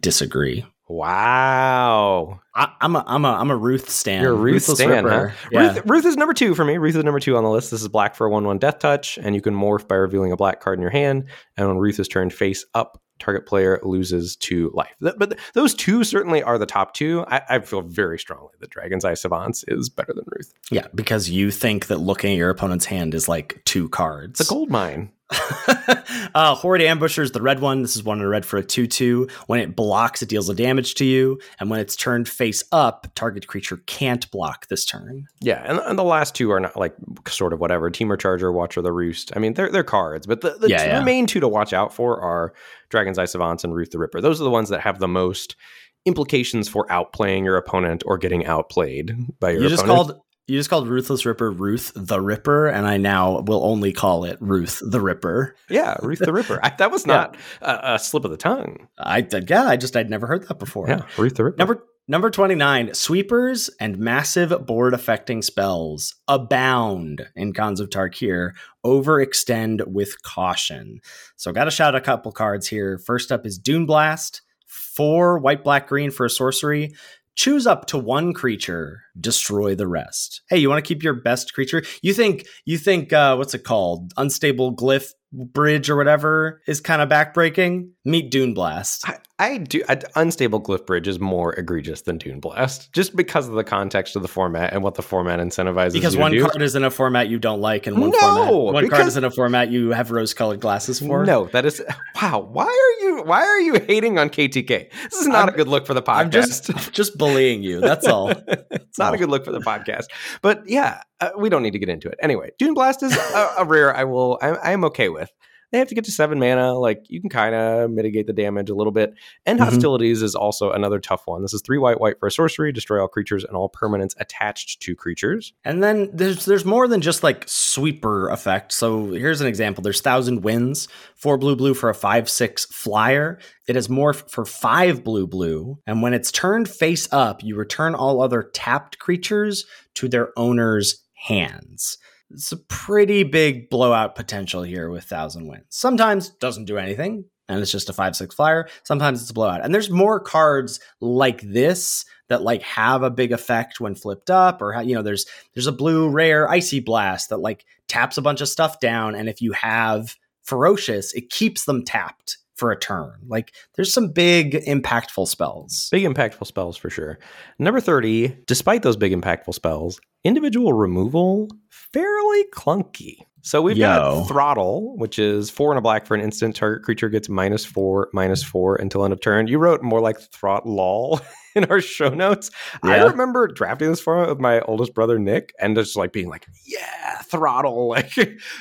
Disagree. Wow. I, I'm a I'm a I'm a Ruth stan. You're a Ruth Ruthless stan, huh? Yeah. Ruth, Ruth is number two for me. Ruth is number two on the list. This is black for a 1 1 death touch, and you can morph by revealing a black card in your hand. And when Ruth is turned face up, target player loses two life. Th- but th- those two certainly are the top two. I, I feel very strongly that Dragon's Eye Savants is better than Ruth. yeah, because you think that looking at your opponent's hand is like two cards. It's a gold mine. uh, Horde Ambushers, the red one. This is one in red for a 2 2. When it blocks, it deals a damage to you. And when it's turned face up, target creature can't block this turn. Yeah, and, and the last two are not like sort of whatever. Temur Charger, Watcher the Roost. I mean, they're they're cards, but the, the, Yeah, two- yeah. the main two to watch out for are Dragon's Eye Savants and Ruth the Ripper. Those are the ones that have the most implications for outplaying your opponent or getting outplayed by your You just opponent. called you just called Ruthless Ripper Ruth the Ripper, and I now will only call it Ruth the Ripper. yeah, Ruth the Ripper. I, that was Yeah. not a, a slip of the tongue. I yeah, I just I'd never heard that before. Yeah, Ruth the Ripper. Number number 29, sweepers and massive board affecting spells abound in Khans of Tarkir. Overextend with caution. So got to shout a couple cards here. First up is Dune Blast, four white, black, green for a sorcery. Choose up to one creature, destroy the rest. Hey, you want to keep your best creature? You think you think uh, what's it called? Unstable glyph bridge or whatever is kind of backbreaking. Meet Dune Blast. I, I do. I, Unstable Glyphbridge is more egregious than Dune Blast, just because of the context of the format and what the format incentivizes. Because you to one card is in a format you don't like, and one No, format one card is in a format you have rose-colored glasses for. No, that is wow. Why are you why are you hating on KTK? This is not I'm- a good look for the podcast. I'm just just bullying you. That's all. it's not a good look for the podcast. But yeah, uh, we don't need to get into it. Anyway, Dune Blast is a, a rare I will I, I am okay with. They have to get to seven mana. Like you can kind of mitigate the damage a little bit. And Mhm. hostilities is also another tough one. This is three white white for a sorcery, destroy all creatures and all permanents attached to creatures. And then there's there's more than just like sweeper effect. So here's an example. There's thousand winds, four blue blue for a five six flyer. It has morph for five blue blue, and when it's turned face up, you return all other tapped creatures to their owner's hands. It's a pretty big blowout potential here with Thousand Winds. Sometimes doesn't do anything, and it's just a five six flyer. Sometimes it's a blowout, and there's more cards like this that like have a big effect when flipped up, or you know there's there's a blue rare icy blast that like taps a bunch of stuff down, and if you have ferocious, it keeps them tapped for a turn. Like there's some big impactful spells. Big impactful spells for sure. Number 30, despite those big impactful spells, individual removal fairly clunky. So we've Yo. got throttle, which is four and a black for an instant. Target creature gets minus four, minus four until end of turn. You wrote more like throttle in our show notes. I remember drafting this format with my oldest brother Nick, and just like being like, "Yeah, throttle!" Like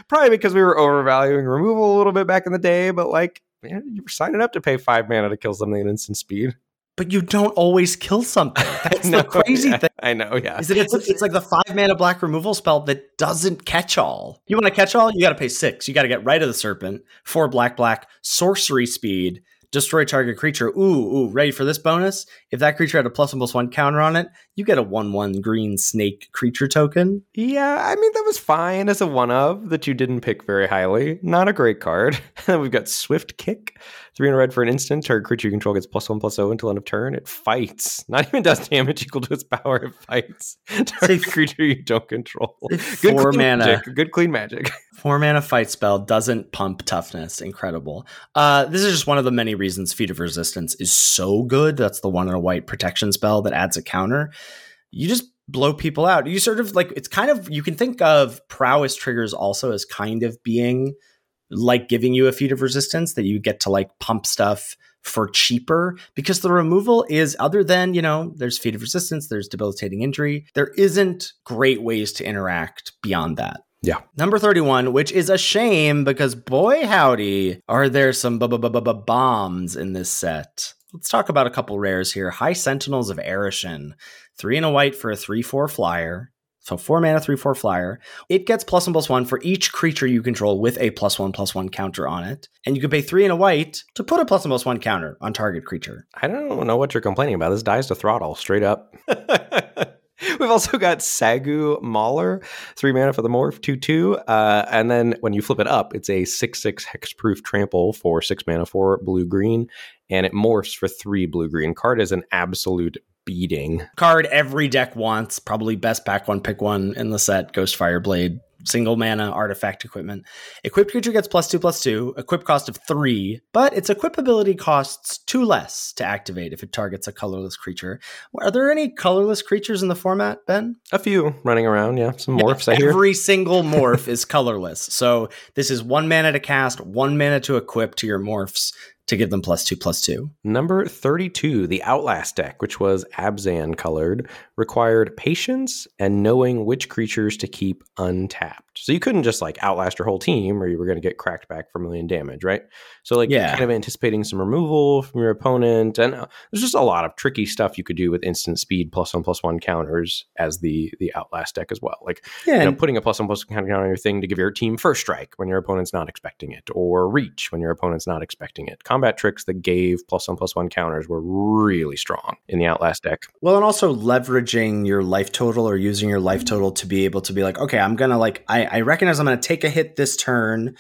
probably because we were overvaluing removal a little bit back in the day, but like man, you were signing up to pay five mana to kill something at instant speed. But you don't always kill something. That's No, the crazy yeah, thing. I know, yeah. Is that it's, it's like the five mana black removal spell that doesn't catch all. You want to catch all? You got to pay six. You got to get Rite of the Serpent. Four black, black, sorcery speed, destroy target creature. Ooh, ooh, ready for this bonus? If that creature had a plus one plus one counter on it, you get a one one green snake creature token. Yeah, I mean that was fine as a one of that you didn't pick very highly. Not a great card. Then we've got Swift Kick, three in a red for an instant. Target creature you control gets plus one plus zero until end of turn. It fights. Not even does damage equal to its power. It fights. Target Say- creature you don't control. Four clean mana. Magic. Good clean magic. Four mana fight spell doesn't pump toughness. Incredible. Uh, this is just one of the many reasons Feat of Resistance is so good. That's the one in a white protection spell that adds a counter. You just blow people out. You sort of like it's kind of you can think of prowess triggers also as kind of being like giving you a feat of resistance that you get to like pump stuff for cheaper because the removal is other than you know there's feat of resistance there's debilitating injury there isn't great ways to interact beyond that Yeah. Number 31, which is a shame because boy howdy, are there some bombs in this set. Let's talk about a couple rares here. High Sentinels of Arashin. Three and a white for a 3 4 flyer. So four mana, three, four flyer. It gets plus one plus one for each creature you control with a plus one plus one counter on it. And you can pay three and a white to put a plus one plus one counter on target creature. I don't know what you're complaining about. This dies to throttle straight up. We've also got Sagu Mauler, three mana for the morph, two two, uh, and then when you flip it up, it's a six six hexproof trample for six mana for blue green, and it morphs for three blue green. Card is an absolute beating. Card every deck wants, probably best pack one, pick one in the set, Ghost Fireblade. Single mana artifact equipment. Equipped creature gets plus two plus two, equip cost of three, but its equip ability costs two less to activate if it targets a colorless creature. Are there any colorless creatures in the format, Ben? A few running around, yeah, some morphs. I hear. Every single morph is colorless. So this is one mana to cast, one mana to equip to your morphs to give them plus two plus two. Number 32, the Outlast deck, which was Abzan colored, required patience and knowing which creatures to keep untapped. So you couldn't just like outlast your whole team or you were going to get cracked back for a million damage, right? So like Yeah. kind of anticipating some removal from your opponent and uh, there's just a lot of tricky stuff you could do with instant speed plus one plus one counters as the the Outlast deck as well. Like Yeah, you know, putting a plus one plus one counter on your thing to give your team first strike when your opponent's not expecting it, or reach when your opponent's not expecting it. Combat tricks that gave plus one plus one counters were really strong in the Outlast deck. Well, and also leveraging your life total or using your life total to be able to be like, okay, I'm gonna like, I, I recognize I'm gonna take a hit this turn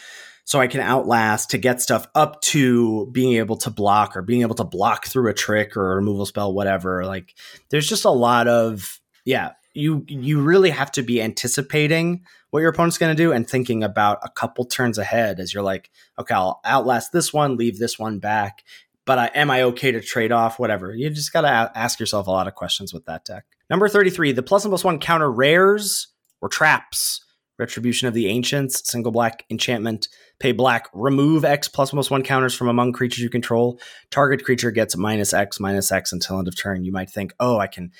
so I can outlast to get stuff up to being able to block or being able to block through a trick or a removal spell, whatever. Like, there's just a lot of, yeah, you you really have to be anticipating what your opponent's going to do and thinking about a couple turns ahead as you're like, okay, I'll outlast this one, leave this one back, but I, am I okay to trade off? Whatever. You just got to a- ask yourself a lot of questions with that deck. Number 33, the plus and plus one counter rares or traps. Retribution of the Ancients, single black enchantment. Pay black, remove X plus plus one counters from among creatures you control. Target creature gets minus X, minus X until end of turn. You might think, oh, I can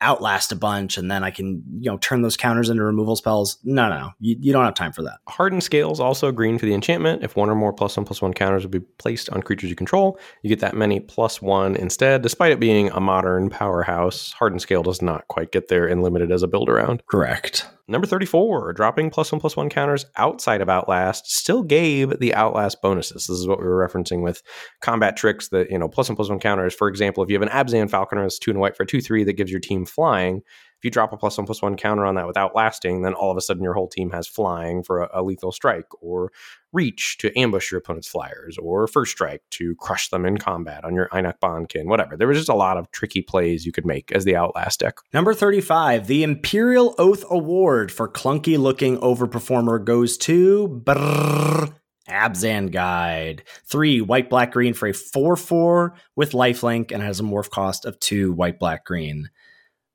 outlast a bunch and then I can, you know, turn those counters into removal spells. No, no, no. You, you don't have time for that. Hardened scales also green for the enchantment. If one or more plus one plus one counters would be placed on creatures you control, you get that many plus one instead. Despite it being a modern powerhouse, Hardened scale does not quite get there and limited as a build around. Correct. Number 34, dropping plus one plus one counters outside of Outlast still gave the Outlast bonuses. This is what we were referencing with combat tricks that, you know, plus one plus one counters. For example, if you have an Abzan Falconer that's two and white for two, three that gives your team flying, if you drop a plus one plus one counter on that without lasting, then all of a sudden your whole team has flying for a, a lethal strike, or reach to ambush your opponent's flyers, or first strike to crush them in combat on your Ainok Bond-Kin, whatever. There was just a lot of tricky plays you could make as the Outlast deck. Number 35, the Imperial Oath Award for clunky looking overperformer goes to brrr, Abzan Guide. Three, white, black, green for a 4 4 with lifelink and has a morph cost of two, white, black, green.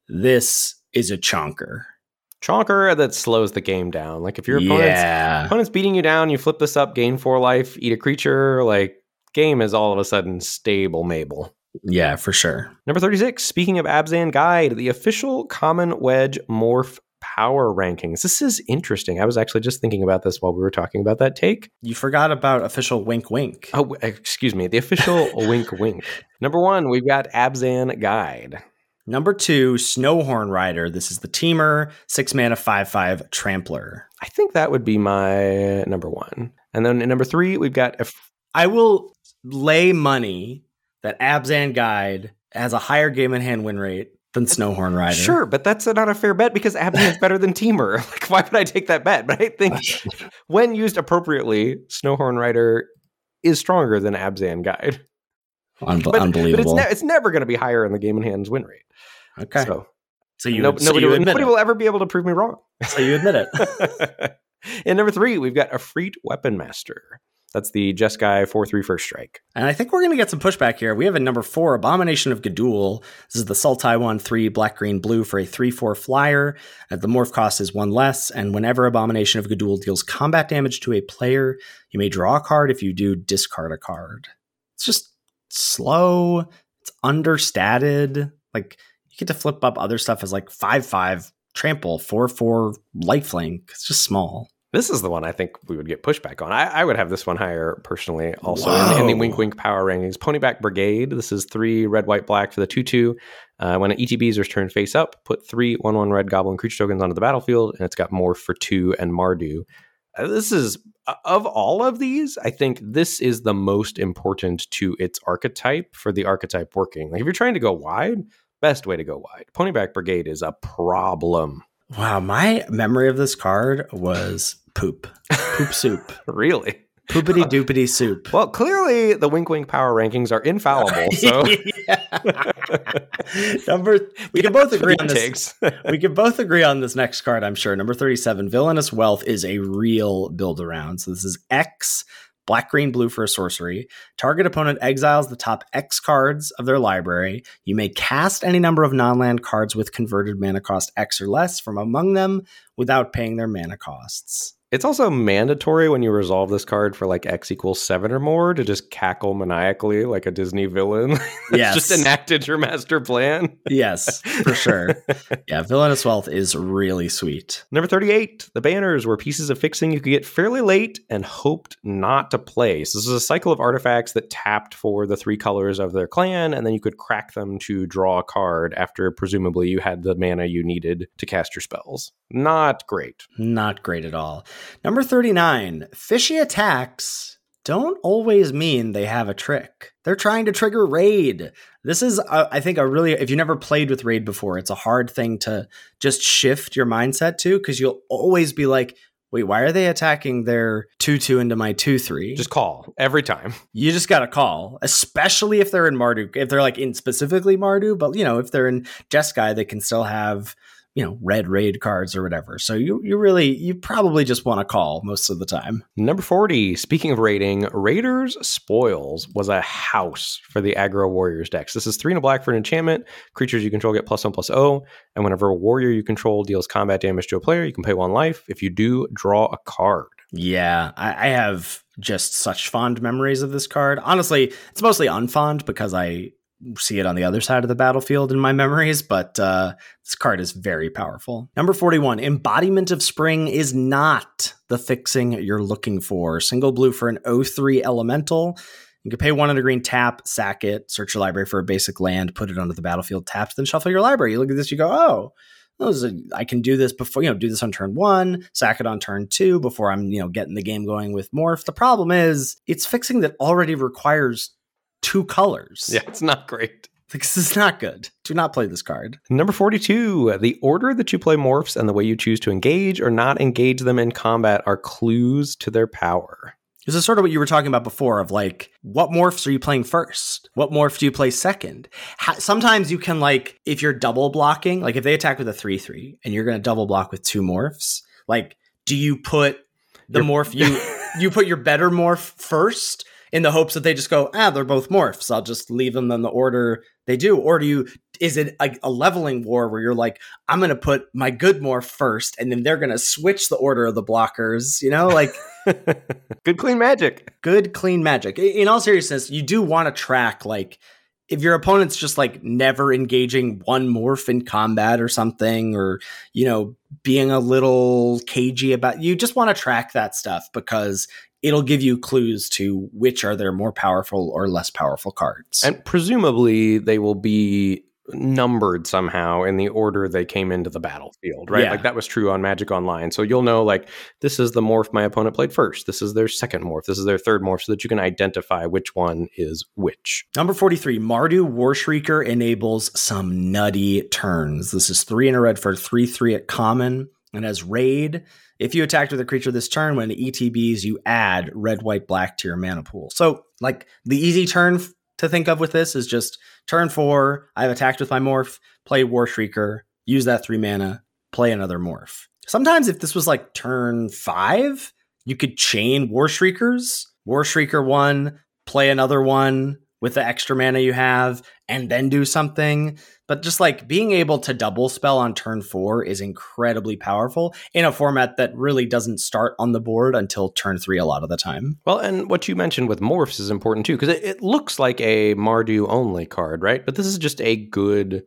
This is a chonker. Chonker uh, that slows the game down. Like if your opponent's yeah. opponent's beating you down, you flip this up, gain four life, eat a creature, like game is all of a sudden stable Mabel. Yeah, for sure. Number 36, speaking of Abzan Guide, the official Common Wedge Morph power rankings. This is interesting. I was actually just thinking about this while we were talking about that take. You forgot about official wink wink. Oh, excuse me. The official wink wink. Number one, we've got Abzan Guide. Number two, Snowhorn Rider. This is the Temur, six mana, five five trampler. I think that would be my number one. And then in number three, we've got. A I will lay money that Abzan Guide has a higher game in hand win rate than Snowhorn Rider. Sure, but that's not a fair bet because Abzan is better than Temur. Like, why would I take that bet? But I think when used appropriately, Snowhorn Rider is stronger than Abzan Guide. Unbe- But, unbelievable. but it's, ne- it's never going to be higher in the game in hands win rate. okay. So, So, you, no- so nobody, you will, admit nobody it. will ever be able to prove me wrong. So you admit it. in number three, we've got a Efreet Weaponmaster. That's the Jeskai 4 3 first strike. And I think we're going to get some pushback here. We have a number four, Abomination of Gudul. This is the Sultai 1 3 black, green, blue for a 3 4 flyer. Uh, the morph cost is one less. And whenever Abomination of Gudul deals combat damage to a player, you may draw a card. If you do, discard a card. It's just slow. It's understated. Like, you get to flip up other stuff as like 5 5 trample, 4 4 lifelink. It's just small. This is the one I think we would get pushback on. I, I would have this one higher personally, also in, in the Wink Wink power rankings. Ponyback Brigade. This is three red, white, black for the 2 2. Uh, when an ETBs is turned face up, put three 1 1 red goblin creature tokens onto the battlefield, and it's got Morph for 2 and Mardu. Uh, this is, uh, of all of these, I think this is the most important to its archetype for the archetype working. Like if you're trying to go wide, best way to go wide. Ponyback Brigade is a problem. Wow, my memory of this card was poop. Poop soup. Really. Poopity doopity soup. Well, clearly the Wink Wink power rankings are infallible. So Number we can both agree on this. We can both agree on this next card, I'm sure. Number 37, Villainous Wealth is a real build around. So this is X, black, green, blue for a sorcery. Target opponent exiles the top X cards of their library. You may cast any number of non land cards with converted mana cost X or less from among them without paying their mana costs. It's also mandatory when you resolve this card for like X equals seven or more to just cackle maniacally like a Disney villain. Yes. just enacted your master plan. Yes, for sure. yeah, Villainous Wealth is really sweet. Number 38, the banners were pieces of fixing you could get fairly late and hoped not to play. So this is a cycle of artifacts that tapped for the three colors of their clan, and then you could crack them to draw a card after presumably you had the mana you needed to cast your spells. Not great. Not great at all. Number 39, fishy attacks don't always mean they have a trick. They're trying to trigger raid. This is, uh, I think, a really, if you never played with raid before, it's a hard thing to just shift your mindset to because you'll always be like, wait, why are they attacking their 2 2 into my 2 3? Just call every time. you just got to call, especially if they're in Mardu. If they're like in specifically Mardu, but you know, if they're in Jeskai, they can still have you know red raid cards or whatever. So you you really you probably just want to call most of the time. Number 40, speaking of raiding, Raiders Spoils was a house for the aggro warriors decks. This is three and a black for an enchantment. Creatures you control get plus one plus O. And whenever a warrior you control deals combat damage to a player, you can pay one life. If you do, draw a card. Yeah, I, I have just such fond memories of this card. Honestly, it's mostly unfond because I see it on the other side of the battlefield in my memories, but uh, this card is very powerful. Number 41, Embodiment of Spring is not the fixing you're looking for. Single blue for an 03 elemental. You can pay one and a green tap, sack it, search your library for a basic land, put it onto the battlefield, tapped, then shuffle your library. You look at this, you go, oh, I can do this before, you know, do this on turn one, sack it on turn two before I'm, you know, getting the game going with Morph. The problem is it's fixing that already requires two colors. Yeah, it's not great. Like, this is not good. Do not play this card. Number 42, the order that you play morphs and the way you choose to engage or not engage them in combat are clues to their power. This is sort of what you were talking about before of like, what morphs are you playing first? What morph do you play second? Ha- sometimes you can like, if you're double blocking, like if they attack with a 3 3 and you're going to double block with two morphs, like, do you put the Your- morph you, you put your better morph first in the hopes that they just go, ah, they're both morphs. I'll just leave them in the order they do. Or do you, is it a, a leveling war where you're like, I'm going to put my good morph first and then they're going to switch the order of the blockers, you know, like Good clean magic. good, clean magic. In all seriousness, you do want to track, like, if your opponent's just like never engaging one morph in combat or something, or, you know, being a little cagey about, you just want to track that stuff because it'll give you clues to which are their more powerful or less powerful cards. And presumably they will be numbered somehow in the order they came into the battlefield, right? Yeah. Like that was true on Magic Online. So you'll know like this is the morph my opponent played first. This is their second morph. This is their third morph so that you can identify which one is which. Number 43, Mardu Warshrieker enables some nutty turns. This is three in a red for 3 3 at common. And as raid, if you attacked with a creature this turn, when it ETBs, you add red, white, black to your mana pool. So, like, the easy turn f- to think of with this is just turn four, I've attacked with my morph, play Warshrieker, use that three mana, play another morph. Sometimes, if this was like turn five, you could chain War Shriekers, Warshrieker one, play another one with the extra mana you have, and then do something. But just like being able to double spell on turn four is incredibly powerful in a format that really doesn't start on the board until turn three a lot of the time. Well, and what you mentioned with morphs is important too, because it, it looks like a Mardu only card, right? But this is just a good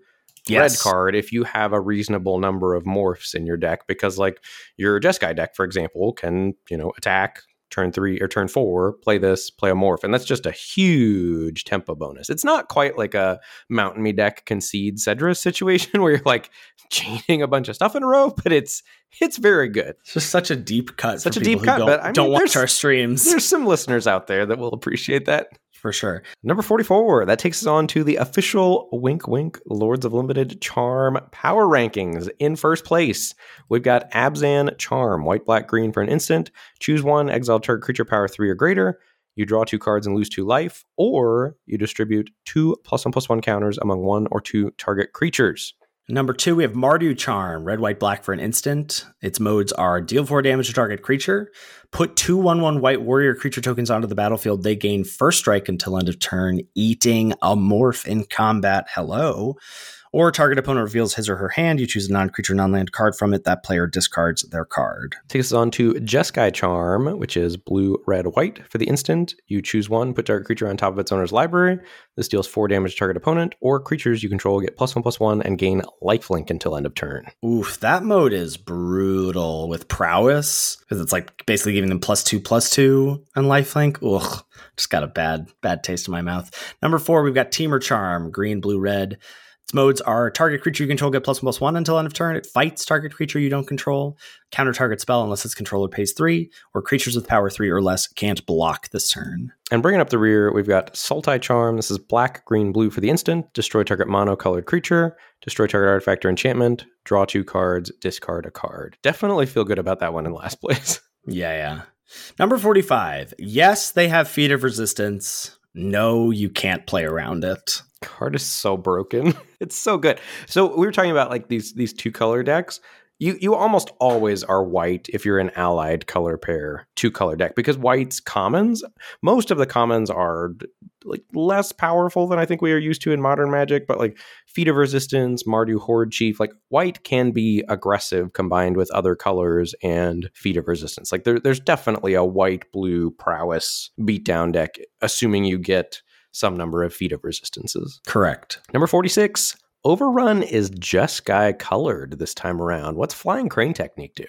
red card if you have a reasonable number of morphs in your deck, because like your Jeskai deck, for example, can, you know, attack turn three or turn four, play this, play a morph, and that's just a huge tempo bonus. It's not quite like a Mountain Me deck concede Cedra situation where you're like chaining a bunch of stuff in a row, but it's it's very good. It's just such a deep cut. Such a deep cut, Don't, but I mean, don't watch our streams There's some listeners out there that will appreciate that. For sure. Number 44, that takes us on to the official Wink Wink Lords of Limited Charm power rankings. In first place, we've got Abzan Charm, white, black, green for an instant. Choose one, exile target creature power three or greater. You draw two cards and lose two life, or you distribute two plus one plus one counters among one or two target creatures. Number two, we have Mardu Charm, red, white, black for an instant. Its modes are deal four damage to target creature, put two 1 1 white warrior creature tokens onto the battlefield. They gain first strike until end of turn, eating a morph in combat. Hello. Or target opponent reveals his or her hand. You choose a non creature, non land card from it. That player discards their card. Takes us on to Jeskai Charm, which is blue, red, white. For the instant, you choose one, put target creature on top of its owner's library. This deals four damage to target opponent, or creatures you control get plus one, plus one, and gain lifelink until end of turn. Oof, that mode is brutal with prowess because it's like basically giving them plus two, plus two on lifelink. Ugh, just got a bad, bad taste in my mouth. Number four, we've got Temur Charm, green, blue, red. Its modes are target creature you control get plus one, plus one until end of turn. It fights target creature you don't control. Counter target spell unless its controller pays three, or creatures with power three or less can't block this turn. And bringing up the rear, we've got Sultai Charm. This is black, green, blue for the instant. Destroy target mono colored creature. Destroy target artifact or enchantment. Draw two cards. Discard a card. Definitely feel good about that one in last place. Yeah, yeah. Number 45. Yes, they have Feat of Resistance. No, you can't play around it. card is so broken. It's so good. So we were talking about like these these two color decks. You you almost always are white if you're an allied color pair two color deck because white's commons. Most of the commons are like less powerful than I think we are used to in modern Magic, but like Feat of Resistance, Mardu Hordechief, like white can be aggressive combined with other colors and Feat of Resistance. Like there, there's definitely a white blue prowess beatdown deck, assuming you get some number of Feat of Resistances. Correct. Number 46, Overrun is just guy colored this time around. What's Flying Crane Technique do?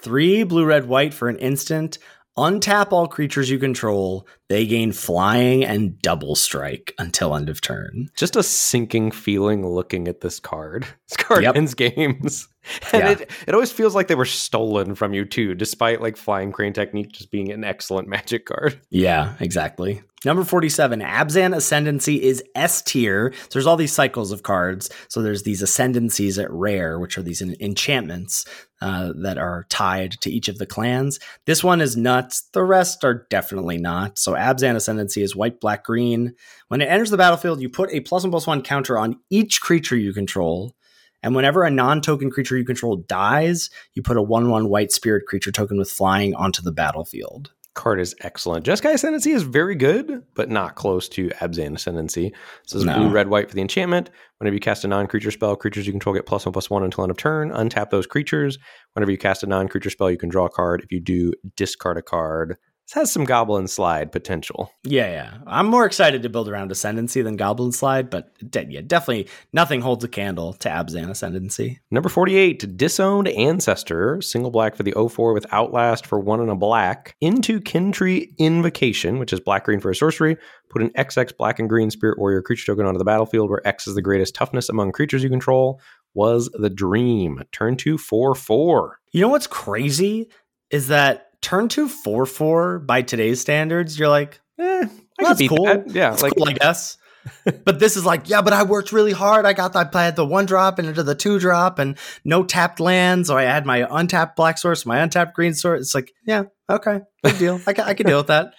Three blue, red, white for an instant. Untap all creatures you control. They gain flying and double strike until end of turn. Just a sinking feeling looking at this card. This card Yep. ends games. And Yeah. it, it always feels like they were stolen from you too, despite like Flying Crane Technique just being an excellent magic card. Yeah, exactly. Number 47, Abzan Ascendancy is S tier. So there's all these cycles of cards. So there's these Ascendancies at rare, which are these en- enchantments uh, that are tied to each of the clans. This one is nuts. The rest are definitely not. So Abzan Ascendancy is white, black, green. When it enters the battlefield, you put a plus one plus one counter on each creature you control. And whenever a non token creature you control dies, you put a 1 1 white spirit creature token with flying onto the battlefield. card is excellent. Jeskai Ascendancy is very good, but not close to Abzan Ascendancy. This is No. blue, red, white for the enchantment. Whenever you cast a non creature spell, creatures you control get plus one, plus one until end of turn. Untap those creatures. Whenever you cast a non creature spell, you can draw a card. If you do, discard a card. This has some goblin slide potential. Yeah, yeah. I'm more excited to build around Ascendancy than Goblin Slide, but de- yeah, definitely nothing holds a candle to Abzan Ascendancy. Number 48, Disowned Ancestor, single black for the 04 with Outlast for one and a black. Into Kin-Tree Invocation, which is black green for a sorcery. Put an XX black and green Spirit Warrior creature token onto the battlefield where X is the greatest toughness among creatures you control. Was the dream. Turn two, four, four. You know what's crazy is that turn two four four by today's standards, you're like, Eh, Well, that's cool. that. Yeah, That's like cool, I guess. but this is like, yeah, but I worked really hard. I got that. I had the one drop and into the two drop and no tapped lands. Or I had my untapped black source, my untapped green source. It's like, yeah, okay, big deal. I can, I can deal with that.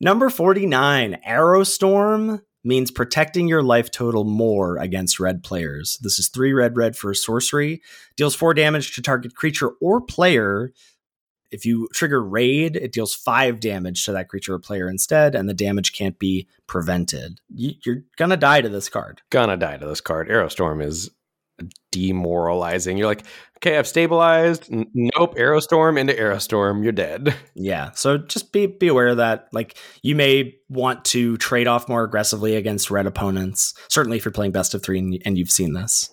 Number 49, Arrow Storm means protecting your life total more against red players. This is three red, red for a sorcery. Deals four damage to target creature or player. If you trigger raid, it deals five damage to that creature or player instead, and the damage can't be prevented. You- You're gonna die to this card. gonna die to this card. Arrow Storm is demoralizing. You're like, okay, I've stabilized. N- nope, Arrow Storm into Arrow Storm. You're dead. Yeah, so just be be aware of that. Like you may want to trade off more aggressively against red opponents. Certainly, if you're playing best of three and, and you've seen this.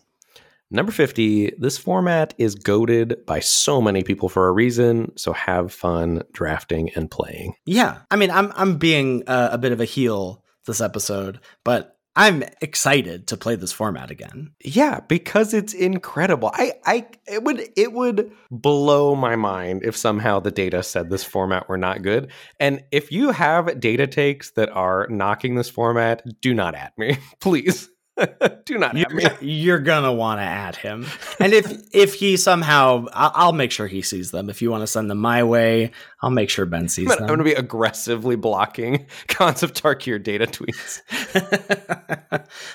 Number 50, this format is goaded by so many people for a reason. So have fun drafting and playing. Yeah, I mean, I'm I'm being uh, a bit of a heel this episode, but I'm excited to play this format again. Yeah, because it's incredible. I, I it would it would blow my mind if somehow the data said this format were not good. And if you have data takes that are knocking this format, do not at me. Please. do not. You're, you're gonna want to add him, and if if he somehow, I'll, I'll make sure he sees them. If you want to send them my way, I'll make sure Ben sees I'm gonna, I'm gonna be aggressively blocking Khans of Tarkir data tweets.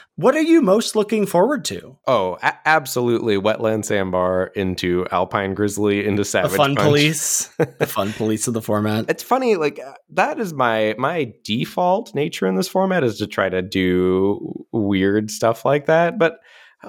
what are you most looking forward to? Oh, a- absolutely. Wetland Sambar into Alpine Grizzly into Savage The fun Punch. police, the fun police of the format. It's funny, like uh, that is my my default nature in this format is to try to do weird stuff like that. But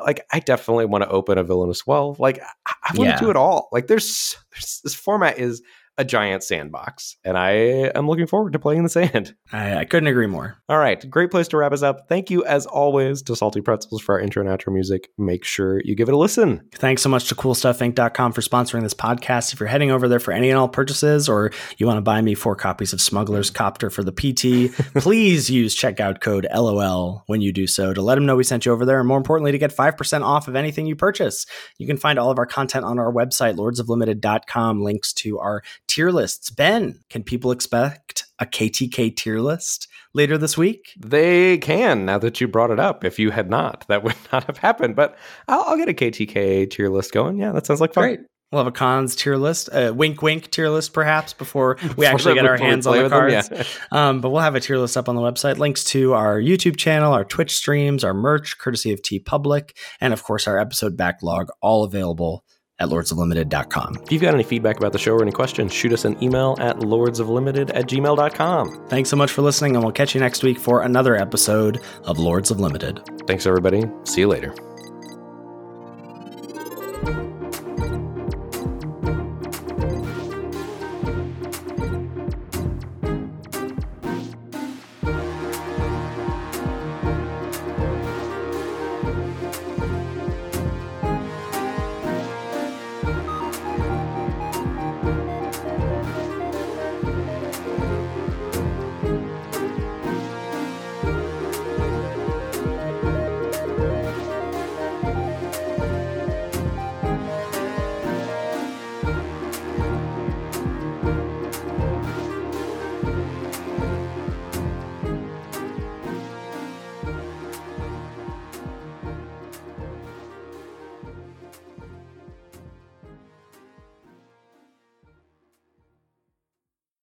like, I definitely want to open a Villainous Wealth. Like, I, I want Yeah. to do it all. Like, there's, there's this format is a giant sandbox, and I am looking forward to playing in the sand. I, I couldn't agree more. All right, great place to wrap us up. Thank you, as always, to Salty Pretzels for our intro and outro music. Make sure you give it a listen. Thanks so much to CoolStuffInc.com for sponsoring this podcast. If you're heading over there for any and all purchases, or you want to buy me four copies of Smuggler's Copter for the PT, please use checkout code LOL when you do so to let them know we sent you over there, and more importantly, to get 5% off of anything you purchase. You can find all of our content on our website, lordsoflimited.com, links to our tier lists. Ben, can people expect a KTK tier list later this week? They can now that you brought it up. If you had not, that would not have happened. But I'll, I'll get a KTK tier list going. Yeah, that sounds like fun. Great. We'll have a Khans tier list, a wink wink tier list, perhaps before we actually get our hands on the with them, cards. yeah. Um, but we'll have a tier list up on the website. Links to our YouTube channel, our Twitch streams, our merch, courtesy of TeePublic, and of course our episode backlog, all available at lordsoflimited.com. If you've got any feedback about the show or any questions, shoot us an email at lordsoflimited at gmail.com. Thanks so much for listening, and we'll catch you next week for another episode of Lords of Limited. Thanks, everybody. See you later.